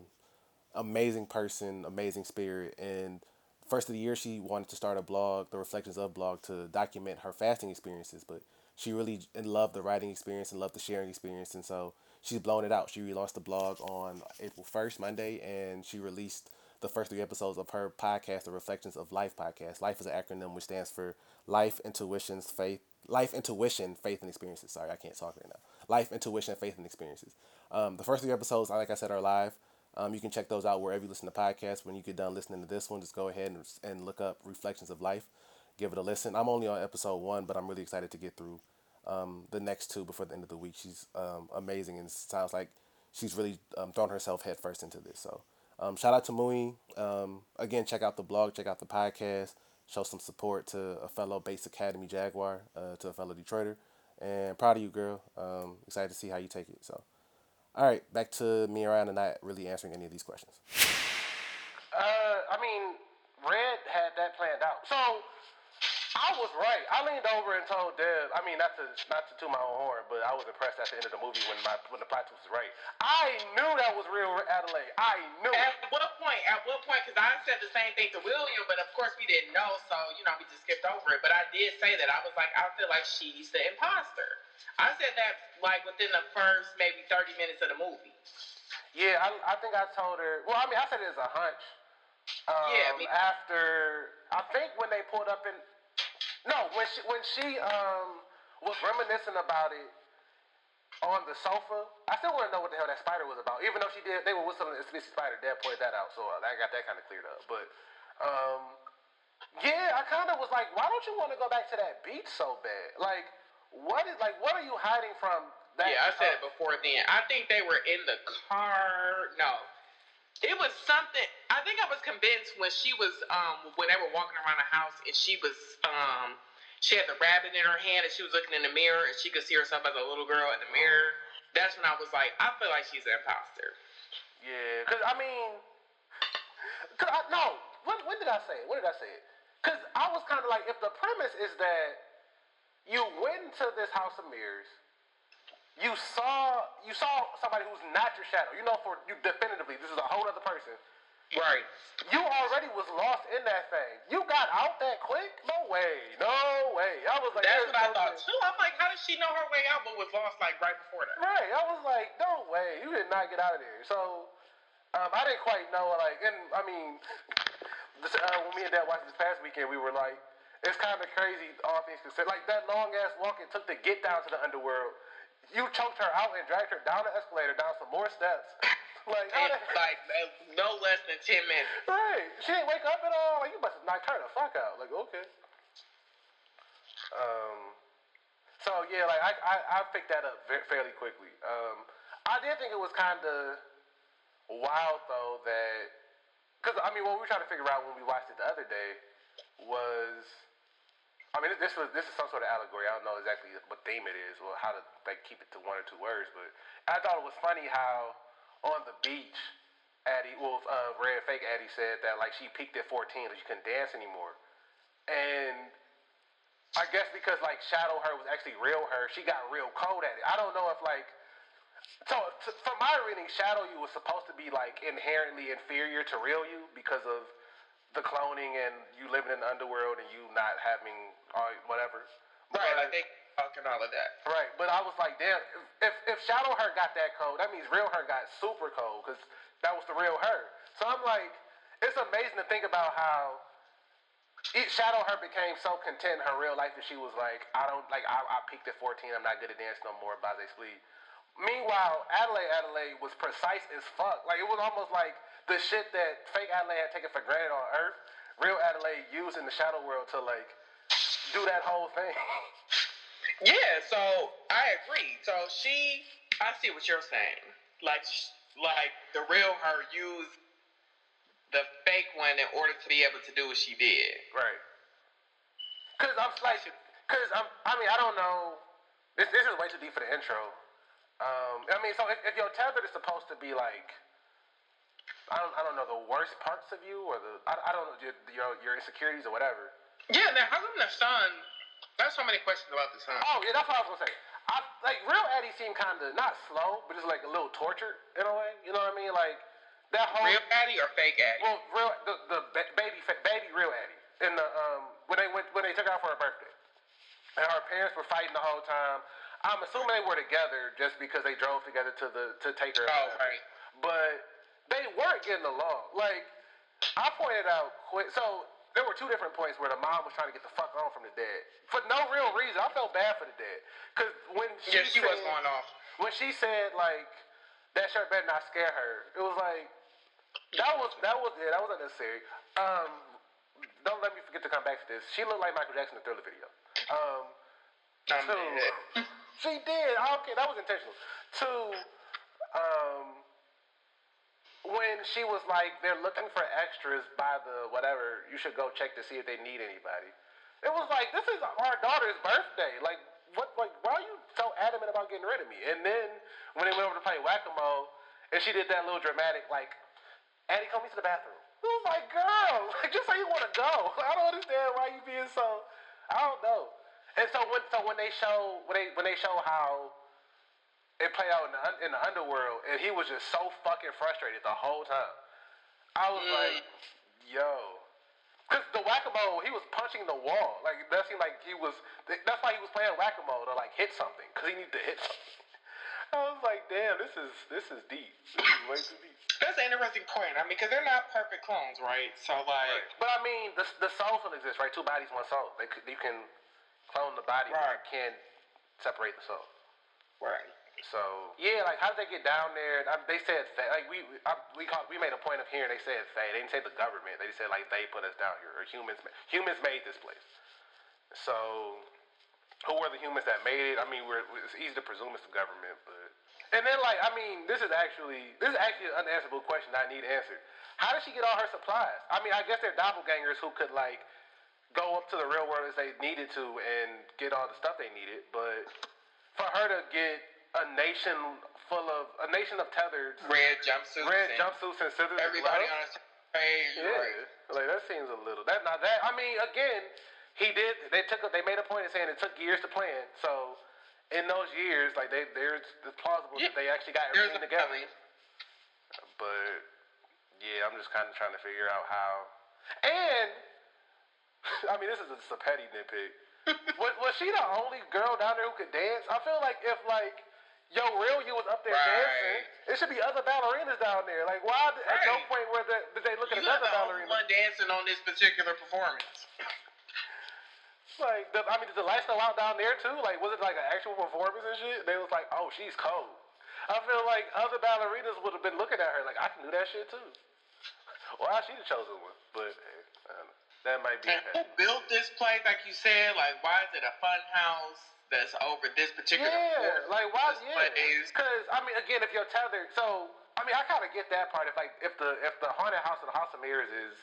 amazing person, amazing spirit. And first of the year, she wanted to start a blog, the Reflections of blog, to document her fasting experiences. But she really loved the writing experience and loved the sharing experience. And so she's blown it out. She relaunched the blog on April 1st, Monday, and she released the first three episodes of her podcast, the Reflections of Life podcast. Life is an acronym which stands for Life, Intuitions, Faith, Life, Intuition, Faith, and Experiences. Sorry, I can't talk right now. Life, Intuition, Faith, and Experiences. Um, the first three episodes, like I said, are live. Um, you can check those out wherever you listen to podcasts. When you get done listening to this one, just go ahead and, and look up Reflections of Life. Give it a listen. I'm only on episode one, but I'm really excited to get through um, the next two before the end of the week. She's um, amazing and sounds like she's really um, thrown herself headfirst into this. So um, shout out to Mui. Um, again, check out the blog, check out the podcast, show some support to a fellow Bates Academy Jaguar, uh, to a fellow Detroiter. And proud of you, girl. Um, excited to see how you take it. So, all right, back to me around and not really answering any of these questions. Uh, I mean, Red had that planned out. So I was right. I leaned over and told Deb. I mean, not to not to toot my own horn, but I was impressed at the end of the movie when my when the plot twist was right. I knew that was real Adelaide. I knew. At what point? At what point? Because I said the same thing to William, but of course we didn't know, so you know we just skipped over it. But I did say that I was like, I feel like she's the imposter. I said that like within the first maybe thirty minutes of the movie. Yeah, I, I think I told her. Well, I mean, I said it as a hunch. Um, Yeah, After I think when they pulled up in, no, when she when she um was reminiscing about it on the sofa, I still want to know what the hell that spider was about. Even though she did, they were whistling Itsy Bitsy Spider. Dad pointed that out, so I got that kind of cleared up. But um, yeah, I kind of was like, why don't you want to go back to that beach so bad? Like, what is like, what are you hiding from? That yeah, I said it uh, before then. I think they were in the car. No. It was something I think I was convinced when she was um when they were walking around the house and she was um she had the rabbit in her hand and she was looking in the mirror and she could see herself as a little girl in the mirror. That's when I was like, I feel like she's an imposter. Yeah, cause I mean, cause I, no, when, when did I say it? When did I say it? Cause I was kind of like, if the premise is that you went into this house of mirrors, you saw you saw somebody who's not your shadow. You know, for you definitively, this is a whole other person. Right. You already was lost in that thing. You got out that quick? No way, no way. I was like, That's what I thought way. too. I'm like, how did she know her way out but was lost like right before that? Right. I was like, no way. You did not get out of there. So, um, I didn't quite know, like, and I mean, [LAUGHS] this, uh, when me and Dad watched this past weekend, we were like, it's kind of crazy, all things considered. Like, that long ass walk it took to get down to the underworld. You choked her out and dragged her down the escalator, down some more steps. Like, how And, the like no less than ten minutes. Right. She didn't wake up at all. Like, you must have knocked her the fuck out. Like, okay. Um, so, yeah, like, I, I, I picked that up ve- fairly quickly. Um, I did think it was kind of wild, though, that. Because, I mean, what we were trying to figure out when we watched it the other day was. I mean, this was this is some sort of allegory. I don't know exactly what theme it is or how to like keep it to one or two words, but I thought it was funny how on the beach, Addie, well, uh, Red Fake Addie said that like she peaked at 14, that she couldn't dance anymore, and I guess because like Shadow Her was actually real her, she got real cold at it. I don't know if like so t- from my reading, Shadow You was supposed to be like inherently inferior to real you because of the cloning and you living in the underworld and you not having all whatever. Right, But- like they talking all of that. Right, but I was like, damn, if if Shadow Her got that code, that means real her got super cold because that was the real her. So I'm like, it's amazing to think about how it, Shadow Her became so content in her real life that she was like, I don't like, I, I peaked at 14, I'm not good at dance no more, Baze Sleep. Meanwhile, Adelaide Adelaide was precise as fuck. Like it was almost like the shit that fake Adelaide had taken for granted on Earth, real Adelaide used in the Shadow World to like do that whole thing. [LAUGHS] Yeah, so I agree. So she, I see what you're saying. Like, like the real her used the fake one in order to be able to do what she did. Right. Cause I'm slicing. cause I'm. I mean, I don't know. This this is way too deep for the intro. Um, I mean, so if, if your tether is supposed to be like, I don't, I don't know the worst parts of you or the, I, I don't know your, your your insecurities or whatever. Yeah, now how come the son? There's so many questions about this, huh? Oh yeah, that's what I was gonna say. I like real Eddie seemed kind of not slow, but just like a little tortured in a way. You know what I mean? Like that whole Real Addy or fake Addy? Well, real the, the baby baby real Addie in the um when they went when they took her out for her birthday, and her parents were fighting the whole time. I'm assuming they were together just because they drove together to the to take her. Oh, right. But they weren't getting along. Like I pointed out quick. So there were two different points where the mom was trying to get the fuck on from the dad for no real reason. I felt bad for the dad because when she yeah, she said, was going off. when she said like that shirt better not scare her, it was like that was that was yeah, that was unnecessary. Um, don't let me forget to come back to this. She looked like Michael Jackson in the Thriller video. Um, two, [LAUGHS] she did. Okay, that was intentional. Two, um, when she was like, they're looking for extras by the whatever, you should go check to see if they need anybody. It was like, this is our daughter's birthday. Like, what? Like, why are you so adamant about getting rid of me? And then when they went over to play whack a mole, and she did that little dramatic, like, Addie, come me to the bathroom. It was like, girl, [LAUGHS] like, just say you want to go. [LAUGHS] I don't understand why you being so. I don't know. And so when so when they show when they when they show how it played out in the in the underworld, and he was just so fucking frustrated the whole time. I was mm. like, yo. Because the whack-a-mole, he was punching the wall. Like, that seemed like he was... That's why he was playing whack-a-mole, to, like, hit something. Because he needed to hit something. [LAUGHS] I was like, damn, this is this is deep. This is way too deep. That's an interesting point. I mean, because they're not perfect clones, right? So like, But I mean, the, the soul still exists, right? Two bodies, one soul. They, you can clone the body, but you can't separate the soul. right? So yeah, like how did they get down there? I, they said like we I, we called, we made a point of hearing they said they they didn't say the government. They just said like they put us down here or humans humans made this place. So who were the humans that made it? I mean, we're, it's easy to presume it's the government, but and then like I mean, this is actually this is actually an unanswerable question I need answered. How did she get all her supplies? I mean, I guess they're doppelgangers who could like go up to the real world as they needed to and get all the stuff they needed, but for her to get a nation full of a nation of tethered Red jumpsuits. red and jumpsuits and scissors, Everybody gloves? on. Yeah, Right. like that seems a little. That not that. I mean, again, he did. They took. They made a point of saying it took years to plan. So, in those years, like they, there's it's plausible Yeah. that they actually got everything together. But yeah, I'm just kind of trying to figure out how. And [LAUGHS] I mean, this is just a petty nitpick. [LAUGHS] was, was she the only girl down there who could dance? I feel like if like. Yo, real you was up there Right. dancing. It should be other ballerinas down there. Like, why? At no point where the, did they look at You not another the ballerina? one dancing on this particular performance. Like, the, I mean, did the lights go out down there too? Like, was it like an actual performance and shit? They was like, oh, she's cold. I feel like other ballerinas would have been looking at her like, I can do that shit too. Well, she the chosen one, but eh, I that might be. And who built this place? Like you said, like why is it a fun house that's over this particular Yeah, like why? Yeah, because I mean, again, if you're tethered, so I mean, I kind of get that part. If like, if the if the haunted house of the House of Mirrors is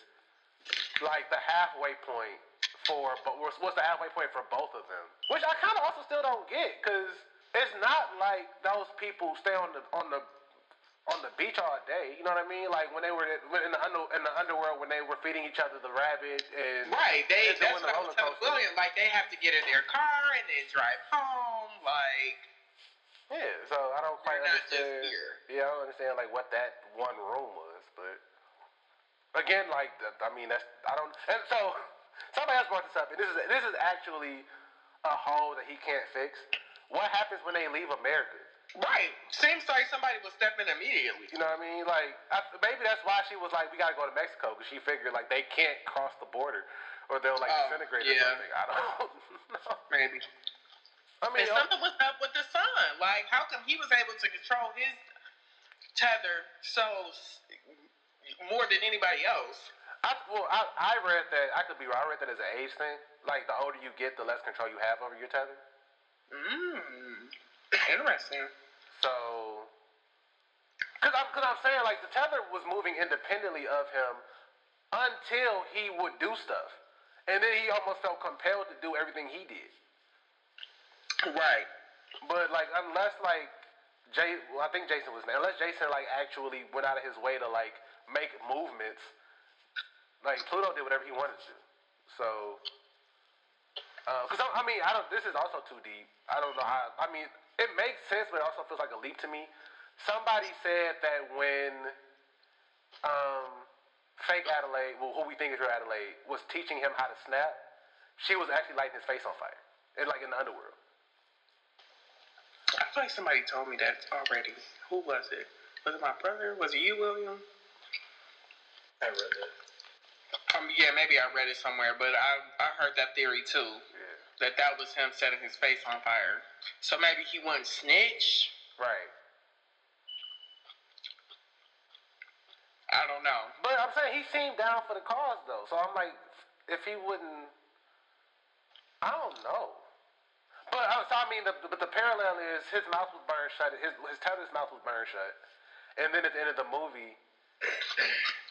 like the halfway point for, but what's, what's the halfway point for both of them? Which I kind of also still don't get, because it's not like those people stay on the on the on the beach all day. You know what I mean? Like when they were in the under in the underworld when they were feeding each other the rabbit and right. They and that's what I was telling William. Like they have to get in their car and then drive home. Like yeah. So I don't quite understand. just here. Yeah, I don't understand like what that one room was, but again, like the, I mean that's I don't. And so somebody else brought this up, and this is this is actually a hole that he can't fix. What happens when they leave America? Right. Seems like somebody would step in immediately. You know what I mean? Like I, maybe that's why she was like, we gotta go to Mexico because she figured like they can't cross the border or they'll like Oh, disintegrate yeah. or something. I don't [LAUGHS] know. Maybe. I mean, And uh, something was up with the son. Like, how come he was able to control his tether so more than anybody else? I, well, I, I read that. I could be wrong. I read that as an age thing. Like the older you get, the less control you have over your tether. Mmm. Interesting. So, because I'm, cause I'm saying like the tether was moving independently of him until he would do stuff, and then he almost felt compelled to do everything he did. Right. But like unless like Jay, well, I think Jason was there. unless Jason like actually went out of his way to like make movements. Like Pluto did whatever he wanted to. So, uh, because I, I mean, I don't. This is also too deep. I don't know how. I mean, it makes sense, but it also feels like a leap to me. Somebody said that when um, fake Adelaide, well, who we think is real Adelaide, was teaching him how to snap, she was actually lighting his face on fire, and like in the underworld. I feel like somebody told me that already. Who was it? Was it my brother? Was it you, William? I read that. Um, yeah, maybe I read it somewhere, but I I heard that theory too. Yeah. That that was him setting his face on fire. So maybe he wouldn't snitch. Right. I don't know. But I'm saying he seemed down for the cause though. So I'm like, if he wouldn't, I don't know. But uh, so I mean, the, but the parallel is his mouth was burned shut. His his tether's mouth was burned shut, and then at the end of the movie,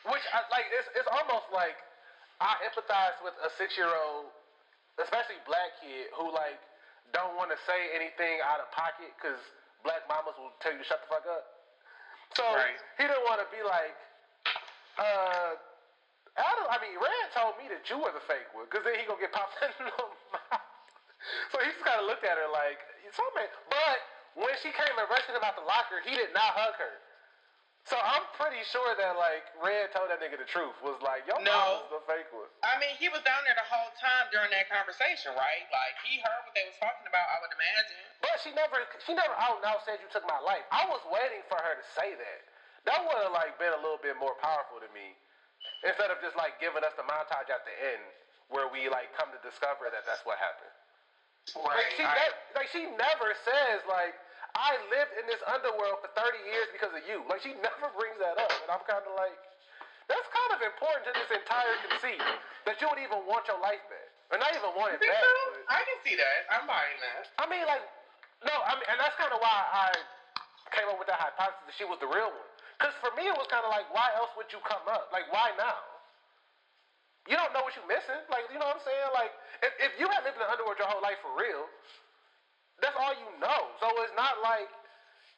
which I, like it's it's almost like I empathize with a six year old, especially black kid who like don't want to say anything out of pocket because black mamas will tell you to shut the fuck up. So Right. he didn't want to be like, uh, Adam. I mean, Rand told me that you were the fake one because then he gonna get popped [LAUGHS] in the mouth. So he just kind of looked at her like, something. But when she came and rescued him out the locker, he did not hug her. So I'm pretty sure that like Red told that nigga the truth. Was like, your No. mom was the fake one. I mean, he was down there the whole time during that conversation, right? Like he heard what they was talking about. I would imagine. But she never, she never out and out said you took my life. I was waiting for her to say that. That would have like been a little bit more powerful to me, instead of just like giving us the montage at the end where we like come to discover that that's what happened. Like she, I- ne- like she never says like I lived in this underworld for 30 years because of you. Like she never brings that up, and I'm kind of like, that's kind of important to this entire conceit that you would even want your life back, or not even want it back. so? I can see that. I'm buying that. I mean, like, no, I mean, and that's kind of why I came up with that hypothesis that she was the real one. Because for me, it was kind of like, why else would you come up? Like, why now? You don't know what you're missing. Like, you know what I'm saying? Like, if, if you had lived in the underworld your whole life for real, that's all you know. So it's not like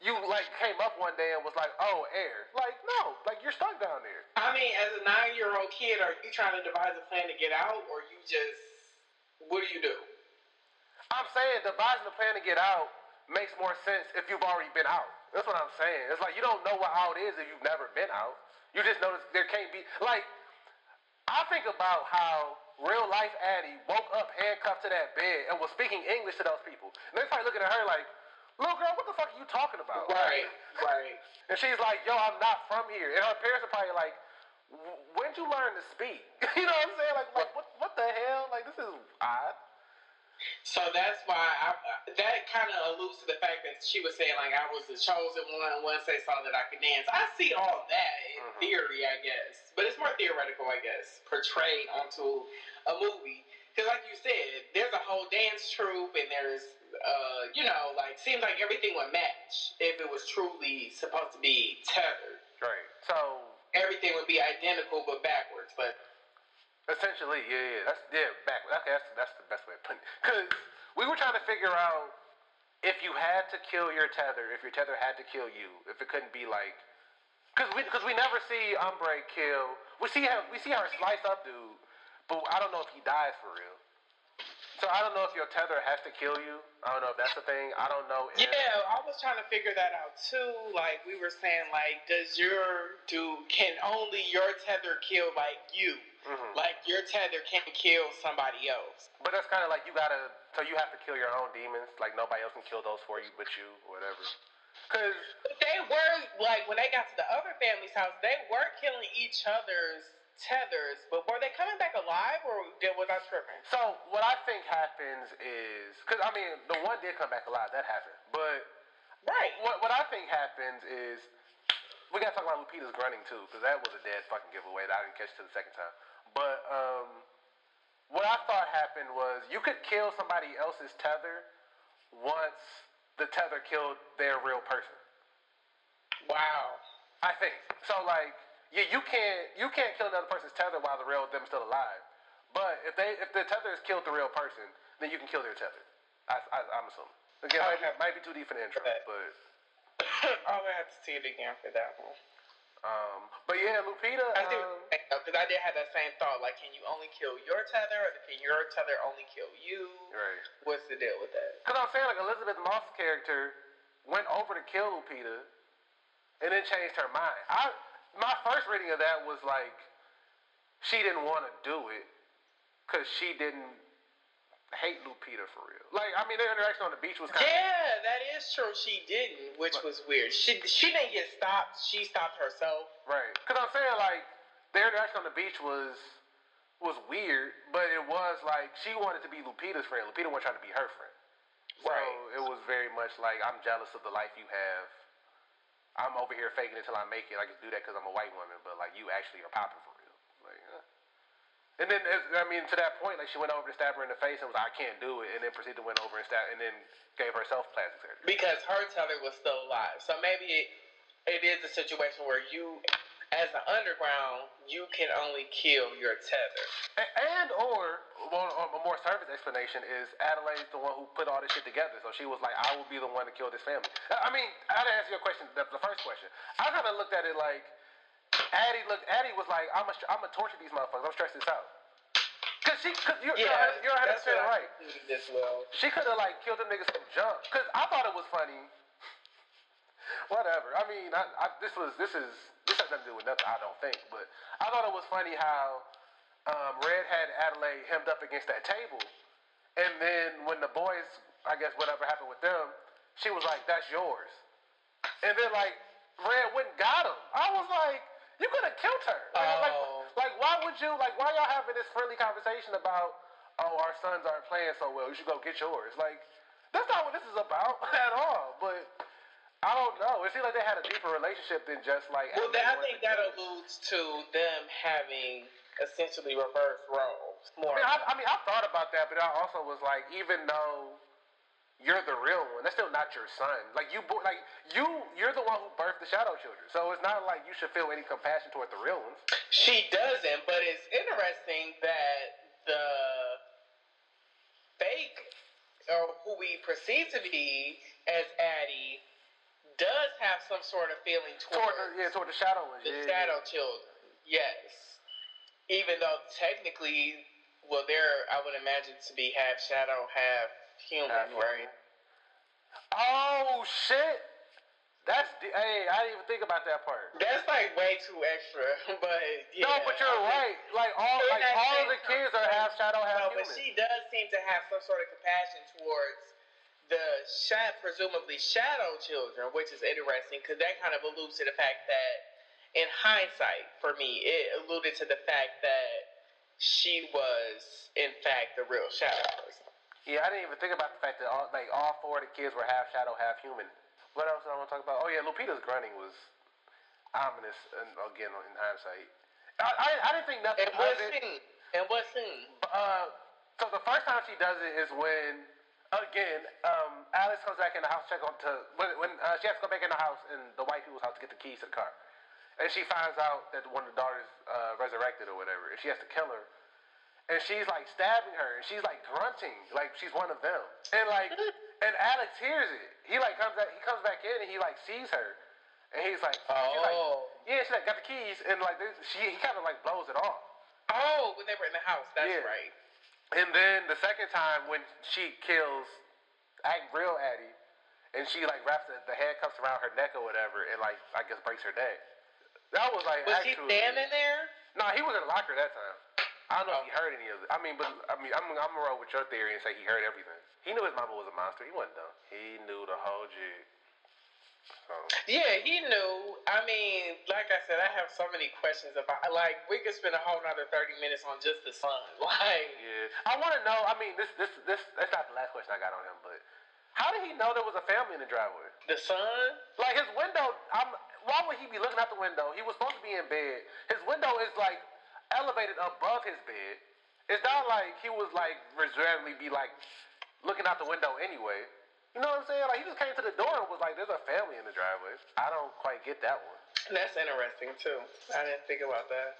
you like came up one day and was like, oh, air. Like, no, like you're stuck down there. I mean, as a nine-year-old kid, are you trying to devise a plan to get out, or you just what do you do? I'm saying devising a plan to get out makes more sense if you've already been out. That's what I'm saying. It's like you don't know what out is if you've never been out. You just notice there can't be like I think about how real life Addie woke up handcuffed to that bed and was speaking English to those people. And they're probably looking at her like, little girl, what the fuck are you talking about? Right, right. And she's like, yo, I'm not from here. And her parents are probably like, when'd you learn to speak? [LAUGHS] you know what I'm saying? Like, like what, what the hell? Like, this is odd. So that's why I, that kind of alludes to the fact that she was saying like I was the chosen one once they saw that I could dance. I see all that in Mhm. theory, I guess, but it's more theoretical, I guess, portrayed onto a movie. Because like you said, there's a whole dance troupe, and there's, uh, you know, like seems like everything would match if it was truly supposed to be tethered. Right. So Everything would be identical but backwards. But Essentially, yeah, yeah. That's yeah, back. Okay, that's that's the best way of putting it. Cause we were trying to figure out if you had to kill your tether, if your tether had to kill you, if it couldn't be like, cause we cause we never see Umbrae kill. We see her we see her slice up dude, but I don't know if he dies for real. So I don't know if your tether has to kill you. I don't know if that's the thing. I don't know. If, Yeah, I was trying to figure that out too. Like we were saying, like, does your do can only your tether kill like you? Mhm. Like your tether can't kill somebody else. But that's kind of like you gotta. So you have to kill your own demons. Like nobody else can kill those for you but you, or whatever. Cause But they were like when they got to the other family's house, they were killing each other's tethers. But were they coming back alive, or did was I tripping? So what I think happens is, because I mean, the one did come back alive. That happened. But Right. what what I think happens is, we gotta talk about Lupita's grunting too, because that was a dead fucking giveaway that I didn't catch till the second time. But um, what I thought happened was you could kill somebody else's tether once the tether killed their real person. Wow. I think so. Like, yeah, you can't you can't kill another person's tether while the real them still alive. But if they if the tether has killed the real person, then you can kill their tether. I, I, I'm assuming. Again, might, Okay. might be too deep for the intro, Okay. but [COUGHS] I'm gonna have to see it again for that one. Um, but yeah, Lupita. I see Um, because I did have that same thought. Like, can you only kill your tether, or can your tether only kill you? right. What's the deal with that? Because I'm saying like Elisabeth Moss' character went over to kill Lupita, and then changed her mind. I my first reading of that was like she didn't want to do it because she didn't hate Lupita for real. Like I mean, their interaction on the beach was kind of Yeah, that is true. She didn't, which was weird. She she didn't get stopped. She stopped herself. right. Because I'm saying like their interaction on the beach was was weird, but it was like she wanted to be Lupita's friend. Lupita wasn't trying to be her friend. So Right. it was very much like I'm jealous of the life you have. I'm over here faking it till I make it. I can do that because I'm a white woman, but like you actually are popping for. And then I mean to that point, like she went over to stab her in the face and was like, I can't do it, and then proceeded to went over and stab, and then gave herself plastic surgery. Because her tether was still alive. So maybe it, it is a situation where you, as an underground, you can only kill your tether. A- And or well, a more surface explanation is Adelaide's the one who put all this shit together. So she was like, I will be the one to kill this family. I mean, I had to answer your question, the, the first question. I kind of looked at it like Addie look, Addie was like, I'm gonna, I'm gonna torture these motherfuckers. I'm stress this out. Cause she, cause you're, Yeah, you're, you're 100 what right. as well. She could have like killed them niggas from jump. Cause I thought it was funny. [LAUGHS] Whatever. I mean, I, I, this was this is this has nothing to do with nothing. I don't think, but I thought it was funny how um, Red had Adelaide hemmed up against that table, and then when the boys, I guess whatever happened with them, she was like, "That's yours," and then like Red went and got him. I was like, "You could have killed her." Like, Oh. like, like, why would you? Like, why y'all having this friendly conversation about? Oh, our sons aren't playing so well. You should go get yours. Like, that's not what this is about [LAUGHS] at all. But I don't know. It seemed like they had a deeper relationship than just like. Well, that, I think that her. alludes to them having essentially reverse roles. More. I mean, I, I mean, I thought about that, but I also was like, even though you're the real one, that's still not your son. Like you, like you, you're the one who birthed the Shadow Children. So it's not like you should feel any compassion toward the real ones. She doesn't, but it's interesting that the fake, or who we perceive to be as Addie, does have some sort of feeling Toward towards the, yeah, toward the Shadow ones. the yeah, shadow children. Yes. Even though technically, well, they're, I would imagine, to be half shadow, half human, Half right? Oh shit! That's the, hey, I didn't even think about that part. That's like way too extra, [LAUGHS] but yeah. no, but you're I mean, right. Like all, like all of the kids are half shadow, half No, but human. she does seem to have some sort of compassion towards the sha- presumably shadow children, which is interesting because that kind of alludes to the fact that, in hindsight, for me, it alluded to the fact that she was, in fact, the real shadow person. Yeah, I didn't even think about the fact that all, like all four of the kids were half shadow, half human. What else did I want to talk about? Oh yeah, Lupita's grunting was ominous, and again in hindsight, I, I, I didn't think nothing And what scene? And what scene? Uh, so the first time she does it is when, again, um, Alice comes back in the house, check on to when, when uh, she has to go back in the house and the white people's house to get the keys to the car, and she finds out that one of the daughters uh, resurrected or whatever, and she has to kill her. and she's like stabbing her, and she's like grunting, like she's one of them, and like, [LAUGHS] and Alex hears it. He like comes out, he comes back in, and he like sees her, and he's like, she's like, Oh. yeah, she like got the keys, and like this, she he kind of like blows it off. Oh, when they were in the house. That's Yeah. right. And then the second time when she kills act real Addie, and she like wraps the, the handcuffs around her neck or whatever, and like I guess breaks her neck. That was like Was he standing there? No, he was in the locker that time. I don't know if oh. he heard any of it. I mean, but I mean, I'm I'm gonna roll with your theory and say he heard everything. He knew his mama was a monster. He wasn't dumb. He knew the whole jig. So Yeah, he knew. I mean, like I said, I have so many questions about. Like, we could spend a whole nother thirty minutes on just the son. [LAUGHS] Like, yeah, I want to know. I mean, this this this that's not the last question I got on him, but how did he know there was a family in the driveway? the son. Like his window, I'm. Why would he be looking out the window? He was supposed to be in bed. His window is like elevated above his bed. It's not like he was like reservedly be like looking out the window anyway. You know what I'm saying? Like he just came to the door and was like, "There's a family in the driveway." I don't quite get that one. That's interesting too. I didn't think about that.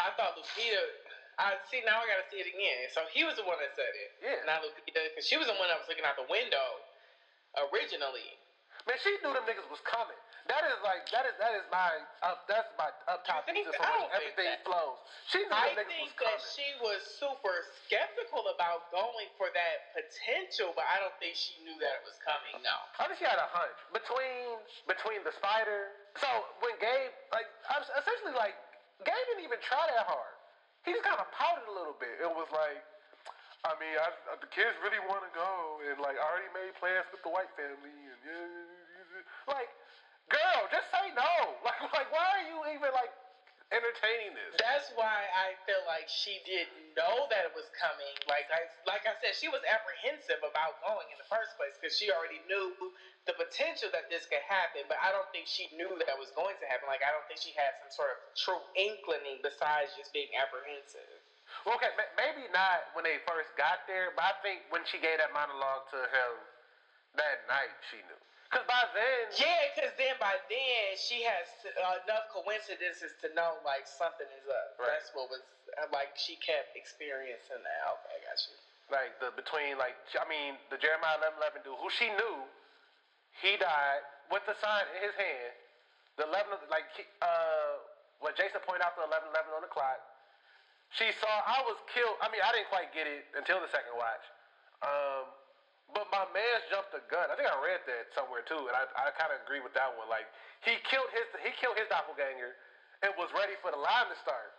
I thought Lupita. I see now. I got to see it again. So he was the one that said it. Yeah. Not Lupita, because she was the one that was looking out the window originally. Man, she knew them niggas was coming. That is like that is that is my up. That's my up top You think- thesis I from which don't think everything that. flows. She knew I think that she was super skeptical about going for that potential, but I don't think she knew that it was coming. No. I think she had a hunch between between the spider. So when Gabe, like, I was essentially like, Gabe didn't even try that hard. He just kind of pouted a little bit. It was like, I mean, I, the kids really want to go, and like, I already made plans with the white family, and yeah. like, girl, just say no. [LAUGHS] Like, like, why are you even like entertaining this? That's why I feel like she didn't know that it was coming. Like I, like I said, she was apprehensive about going in the first place because she already knew the potential that this could happen. But I don't think she knew that it was going to happen. Like I don't think she had some sort of true inkling besides just being apprehensive. Well, okay, maybe not when they first got there, but I think when she gave that monologue to him that night, she knew. Cause by then, Yeah, because then by then she has uh, enough coincidences to know like something is up. Right. That's what was like she kept experiencing that. Okay, I got you. like the between like I mean the Jeremiah eleven eleven dude who she knew, he died with the sign in his hand. The eleven like uh what Jason pointed out the eleven eleven on the clock. She saw I was killed. I mean I didn't quite get it until the second watch. Um, but my man jumped the gun. I think I read that somewhere too, and I, I kind of agree with that one. Like he killed his he killed his doppelganger and was ready for the line to start.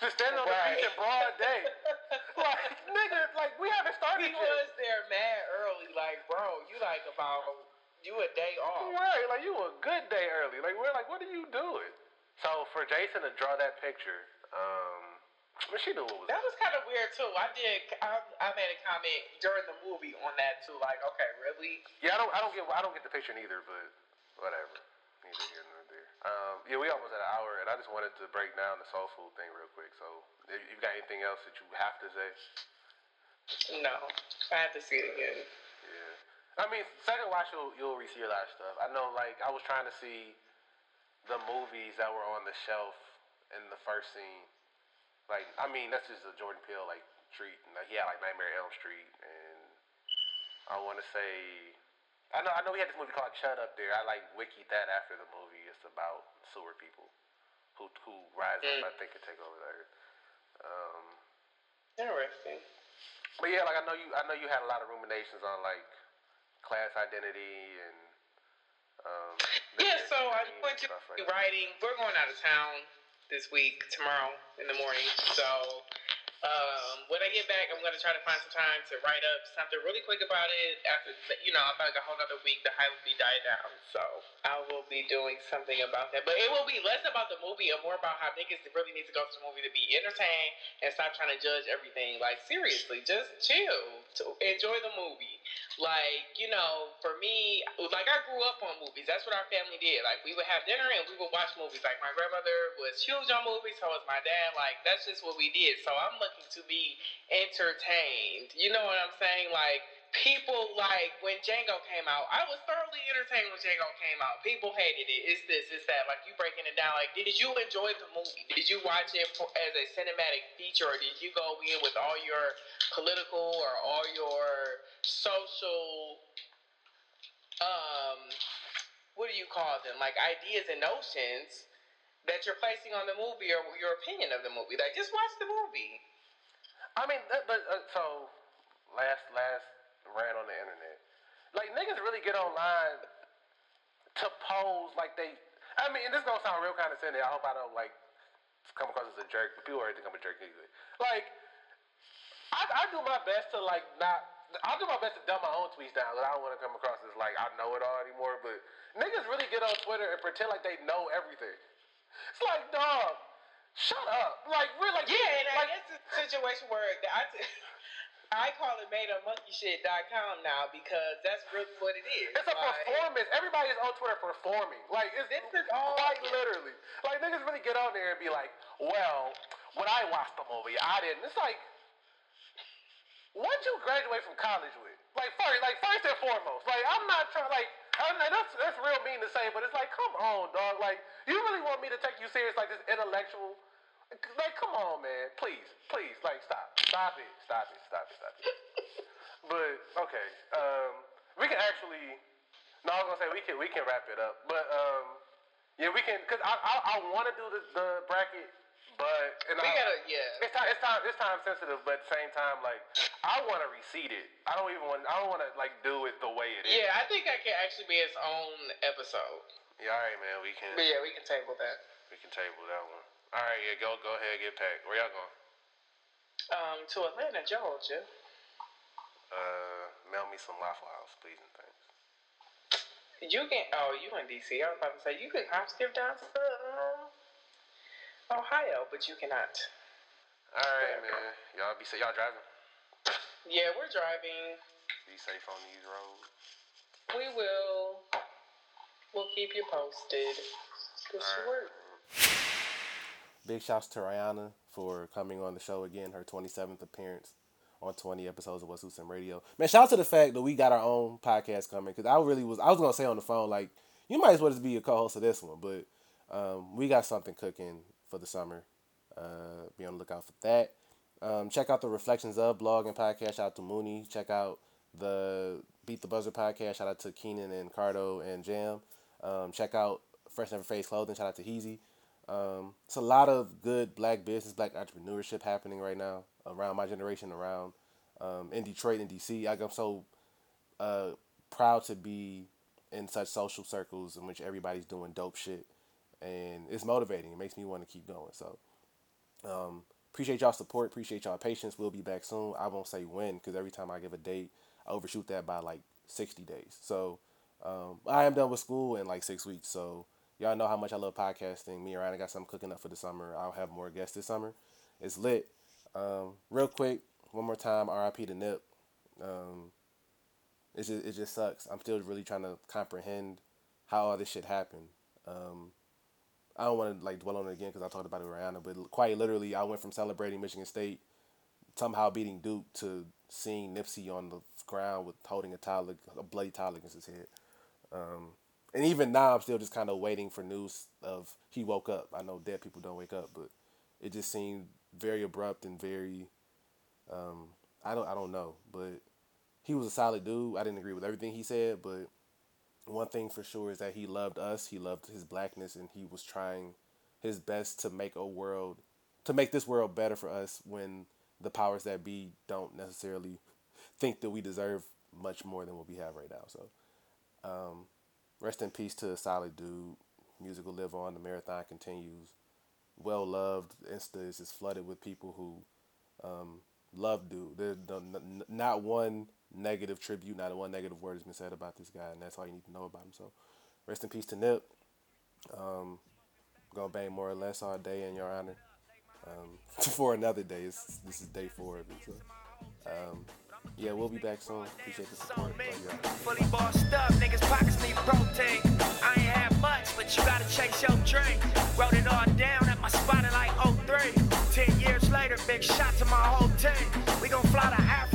Just standing on the Right. beach in broad day. [LAUGHS] like nigga, like we haven't started He yet. was there mad early, like bro, you like about you a day off. Right, like you a good day early. Like we're like, what are you doing? So for Jason to draw that picture, um, Mean, she knew what was. That was kind of weird too. I did. I, I made a comment during the movie on that too. Like, okay, really? Yeah, I don't, I don't get, I don't get the picture neither, but whatever. Neither here nor there. Um, yeah, we almost at an hour, and I just wanted to break down the soul food thing real quick. So, if you got anything else that you have to say? No, I have to see it again. Yeah. I mean, second watch, you'll, you'll re-see a lot of stuff. I know, like, I was trying to see the movies that were on the shelf in the first scene. Like, I mean, that's just a Jordan Peele, like, treat. Like, he had, like, Nightmare Elm Street, and I want to say... I know, I know we had this movie called C.H.U.D. there. I, like, wikied that after the movie. It's about sewer people who, who rise up, I think, and take over the earth. Um, Interesting. but yeah, like I know you, I know you had a lot of ruminations on like class identity and um. Yeah, so I'm going to like be that. writing. We're going out of town this week, tomorrow in the morning. So um, when I get back, I'm going to try to find some time to write up something really quick about it. After you know, about like a whole other week, the hype will be died down. So I will be doing something about that. But it will be less about the movie and more about how niggas really need to go to the movie to be entertained and stop trying to judge everything. Like seriously, just chill, to enjoy the movie. Like, you know, for me, like I grew up on movies. That's what our family did. Like we would have dinner and we would watch movies. Like my grandmother was huge on movies, so was my dad. Like that's just what we did. So I'm looking to be entertained. You know what I'm saying? Like people like when Django came out. I was thoroughly entertained when Django came out. People hated it. It's this, it's that. Like you breaking it down. Like, did you enjoy the movie? Did you watch it for, as a cinematic feature, or did you go in with all your political or all your social, um, what do you call them? Like ideas and notions that you're placing on the movie or your opinion of the movie. Like, just watch the movie. I mean, that, but uh, so last last ran on the internet. Like niggas really get online to pose like they. I mean, this gonna sound real condescending. I hope I don't like come across as a jerk, but people already think I'm a jerk. Like, I, I do my best to like not. I do my best to dumb my own tweets down. But I don't want to come across as like I know it all anymore. But niggas really get on Twitter and pretend like they know everything. It's like, dog, shut up. Like, we're like, Yeah, and like, it's a situation where I, t- [LAUGHS] I call it madeupmonkeyshit.com now because that's really what it is. It's a Like, performance. Everybody is on Twitter performing. Like it's This is all- quite literally. Like niggas really get on there and be like, "Well, when I watched the movie, I didn't." It's like, what'd you graduate from college with? Like first, like first and foremost, like I'm not trying. Like That's that's real mean to say, but it's like, come on, dog. Like you really want me to take you serious, like this intellectual? Like, come on, man. Please, please, like, stop, stop it, stop it, stop it, stop it. [LAUGHS] But okay, um, we can actually. No, I was gonna say we can we can wrap it up, but um, yeah, we can because I I, I want to do the, the bracket, but and we I, gotta, yeah. it's time it's time it's time sensitive, but at the same time, like I want to reseed it. I don't even want I don't want to like do it the way it is. Yeah, I think that can actually be its own episode. Yeah, all right, man. We can But yeah, we can table that. we can table that one. All right, yeah. Go go ahead, get packed. Where y'all going? Um, to Atlanta, Georgia. Uh, mail me some Waffle House, please and thanks. You can. Oh, you in DC? I was about to say you can hop skip down to Ohio, but you cannot. All right, man. Y'all be safe. Y'all driving. Yeah, we're driving. Be safe on these roads. We will. We'll keep you posted. Good work. Big shouts to Rihanna for coming on the show again, her 27th appearance on 20 episodes of What Suits Him Radio. Man, shout out to the fact that we got our own podcast coming because I really was, I was going to say on the phone, like, you might as well just be a co host of this one, but um, we got something cooking for the summer. Uh, be on the lookout for that. Um, check out the Reflections of blog and podcast. Shout out to Mooney. Check out the Beat the Buzzer podcast. Shout out to Keenan and Cardo and Jam. Um, check out Fresh Never Face Clothing. Shout out to Heezy. Um, it's a lot of good black business, black entrepreneurship happening right now around my generation, around um, in Detroit and DC. Like, I'm so uh, proud to be in such social circles in which everybody's doing dope shit, and it's motivating. It makes me want to keep going. So, um, appreciate y'all support. Appreciate y'all patience. We'll be back soon. I won't say when because every time I give a date, I overshoot that by like sixty days. So, um, I am done with school in like six weeks. So y'all know how much I love podcasting. Me and Ryan got something cooking up for the summer. I'll have more guests this summer. It's lit. Um, real quick, one more time, RIP to Nip. Um, it just, it just sucks. I'm still really trying to comprehend how all this shit happened. Um, I don't want to like dwell on it again because I talked about it with Rihanna, but quite literally, I went from celebrating Michigan State, somehow beating Duke, to seeing Nipsey on the ground with holding a towel, a bloody towel against his head. Um, and even now, I'm still just kind of waiting for news of he woke up. I know dead people don't wake up, but it just seemed very abrupt and very. Um, I don't I don't know, but he was a solid dude. I didn't agree with everything he said, but one thing for sure is that he loved us. He loved his blackness, and he was trying his best to make a world, to make this world better for us. When the powers that be don't necessarily think that we deserve much more than what we have right now. So, um, rest in peace to a solid dude. Music will live on. The marathon continues. Well loved. Insta is just flooded with people who um, love dude. There's not one negative tribute, not one negative word has been said about this guy, and that's all you need to know about him. So, rest in peace to Nip. Um, gonna bang more or less all day in your honor. Um, [LAUGHS] for another day. It's, this is day four of it. So, um, yeah, we'll be back soon. Appreciate the support. Fully bossed up, niggas pockets need protein. I ain't had much, but you gotta chase your dream. Wrote it all down at my spot in like 03. Ten years later, big shot to my whole team. We gon' fly to Africa.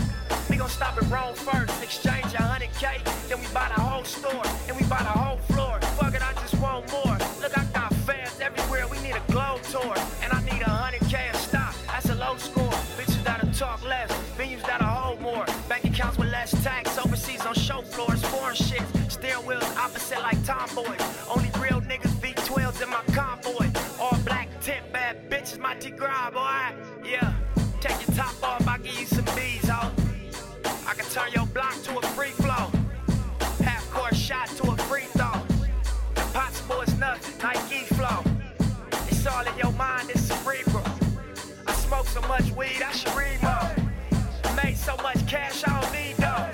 Gon' stop at Rome first, exchange a hundred K, then we buy the whole store, and we buy the whole floor. Fuck it, I just want more. Look, I got fans everywhere, we need a globe tour, and I need a hundred K a stop. That's a low score. Bitches that'll talk less, venues that'll hold more, bank accounts with less tax, overseas on show floors, foreign shit, steering wheels opposite like tomboys. Only real niggas V12s in my convoy. All black tint, bad bitches, my T-Grind, boy. Yeah, take your top off, so much weed, I should read more. Made so much cash, I don't need though.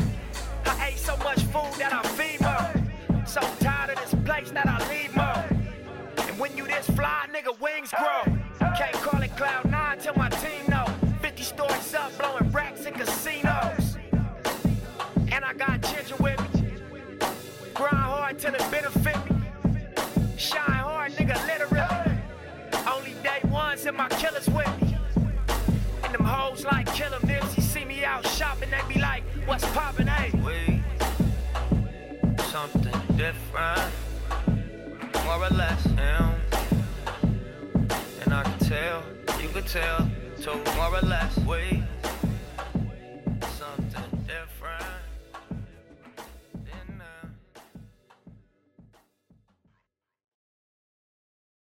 I ate so much food that I feed more. So tired of this place that I leave more. And when you this fly, nigga, wings grow. Can't call it cloud nine till my team know. 50 stories up, blowing racks in casinos. And I got ginger with me. Grind hard till it benefit me. Shine hard, nigga, literally. Only day ones and my killers with me. Hoes like killer Nipsey see me out shopping, they be like, what's poppin', eh? hey? We something different, more or less. Him. And I can tell, you can tell, too, more or less. We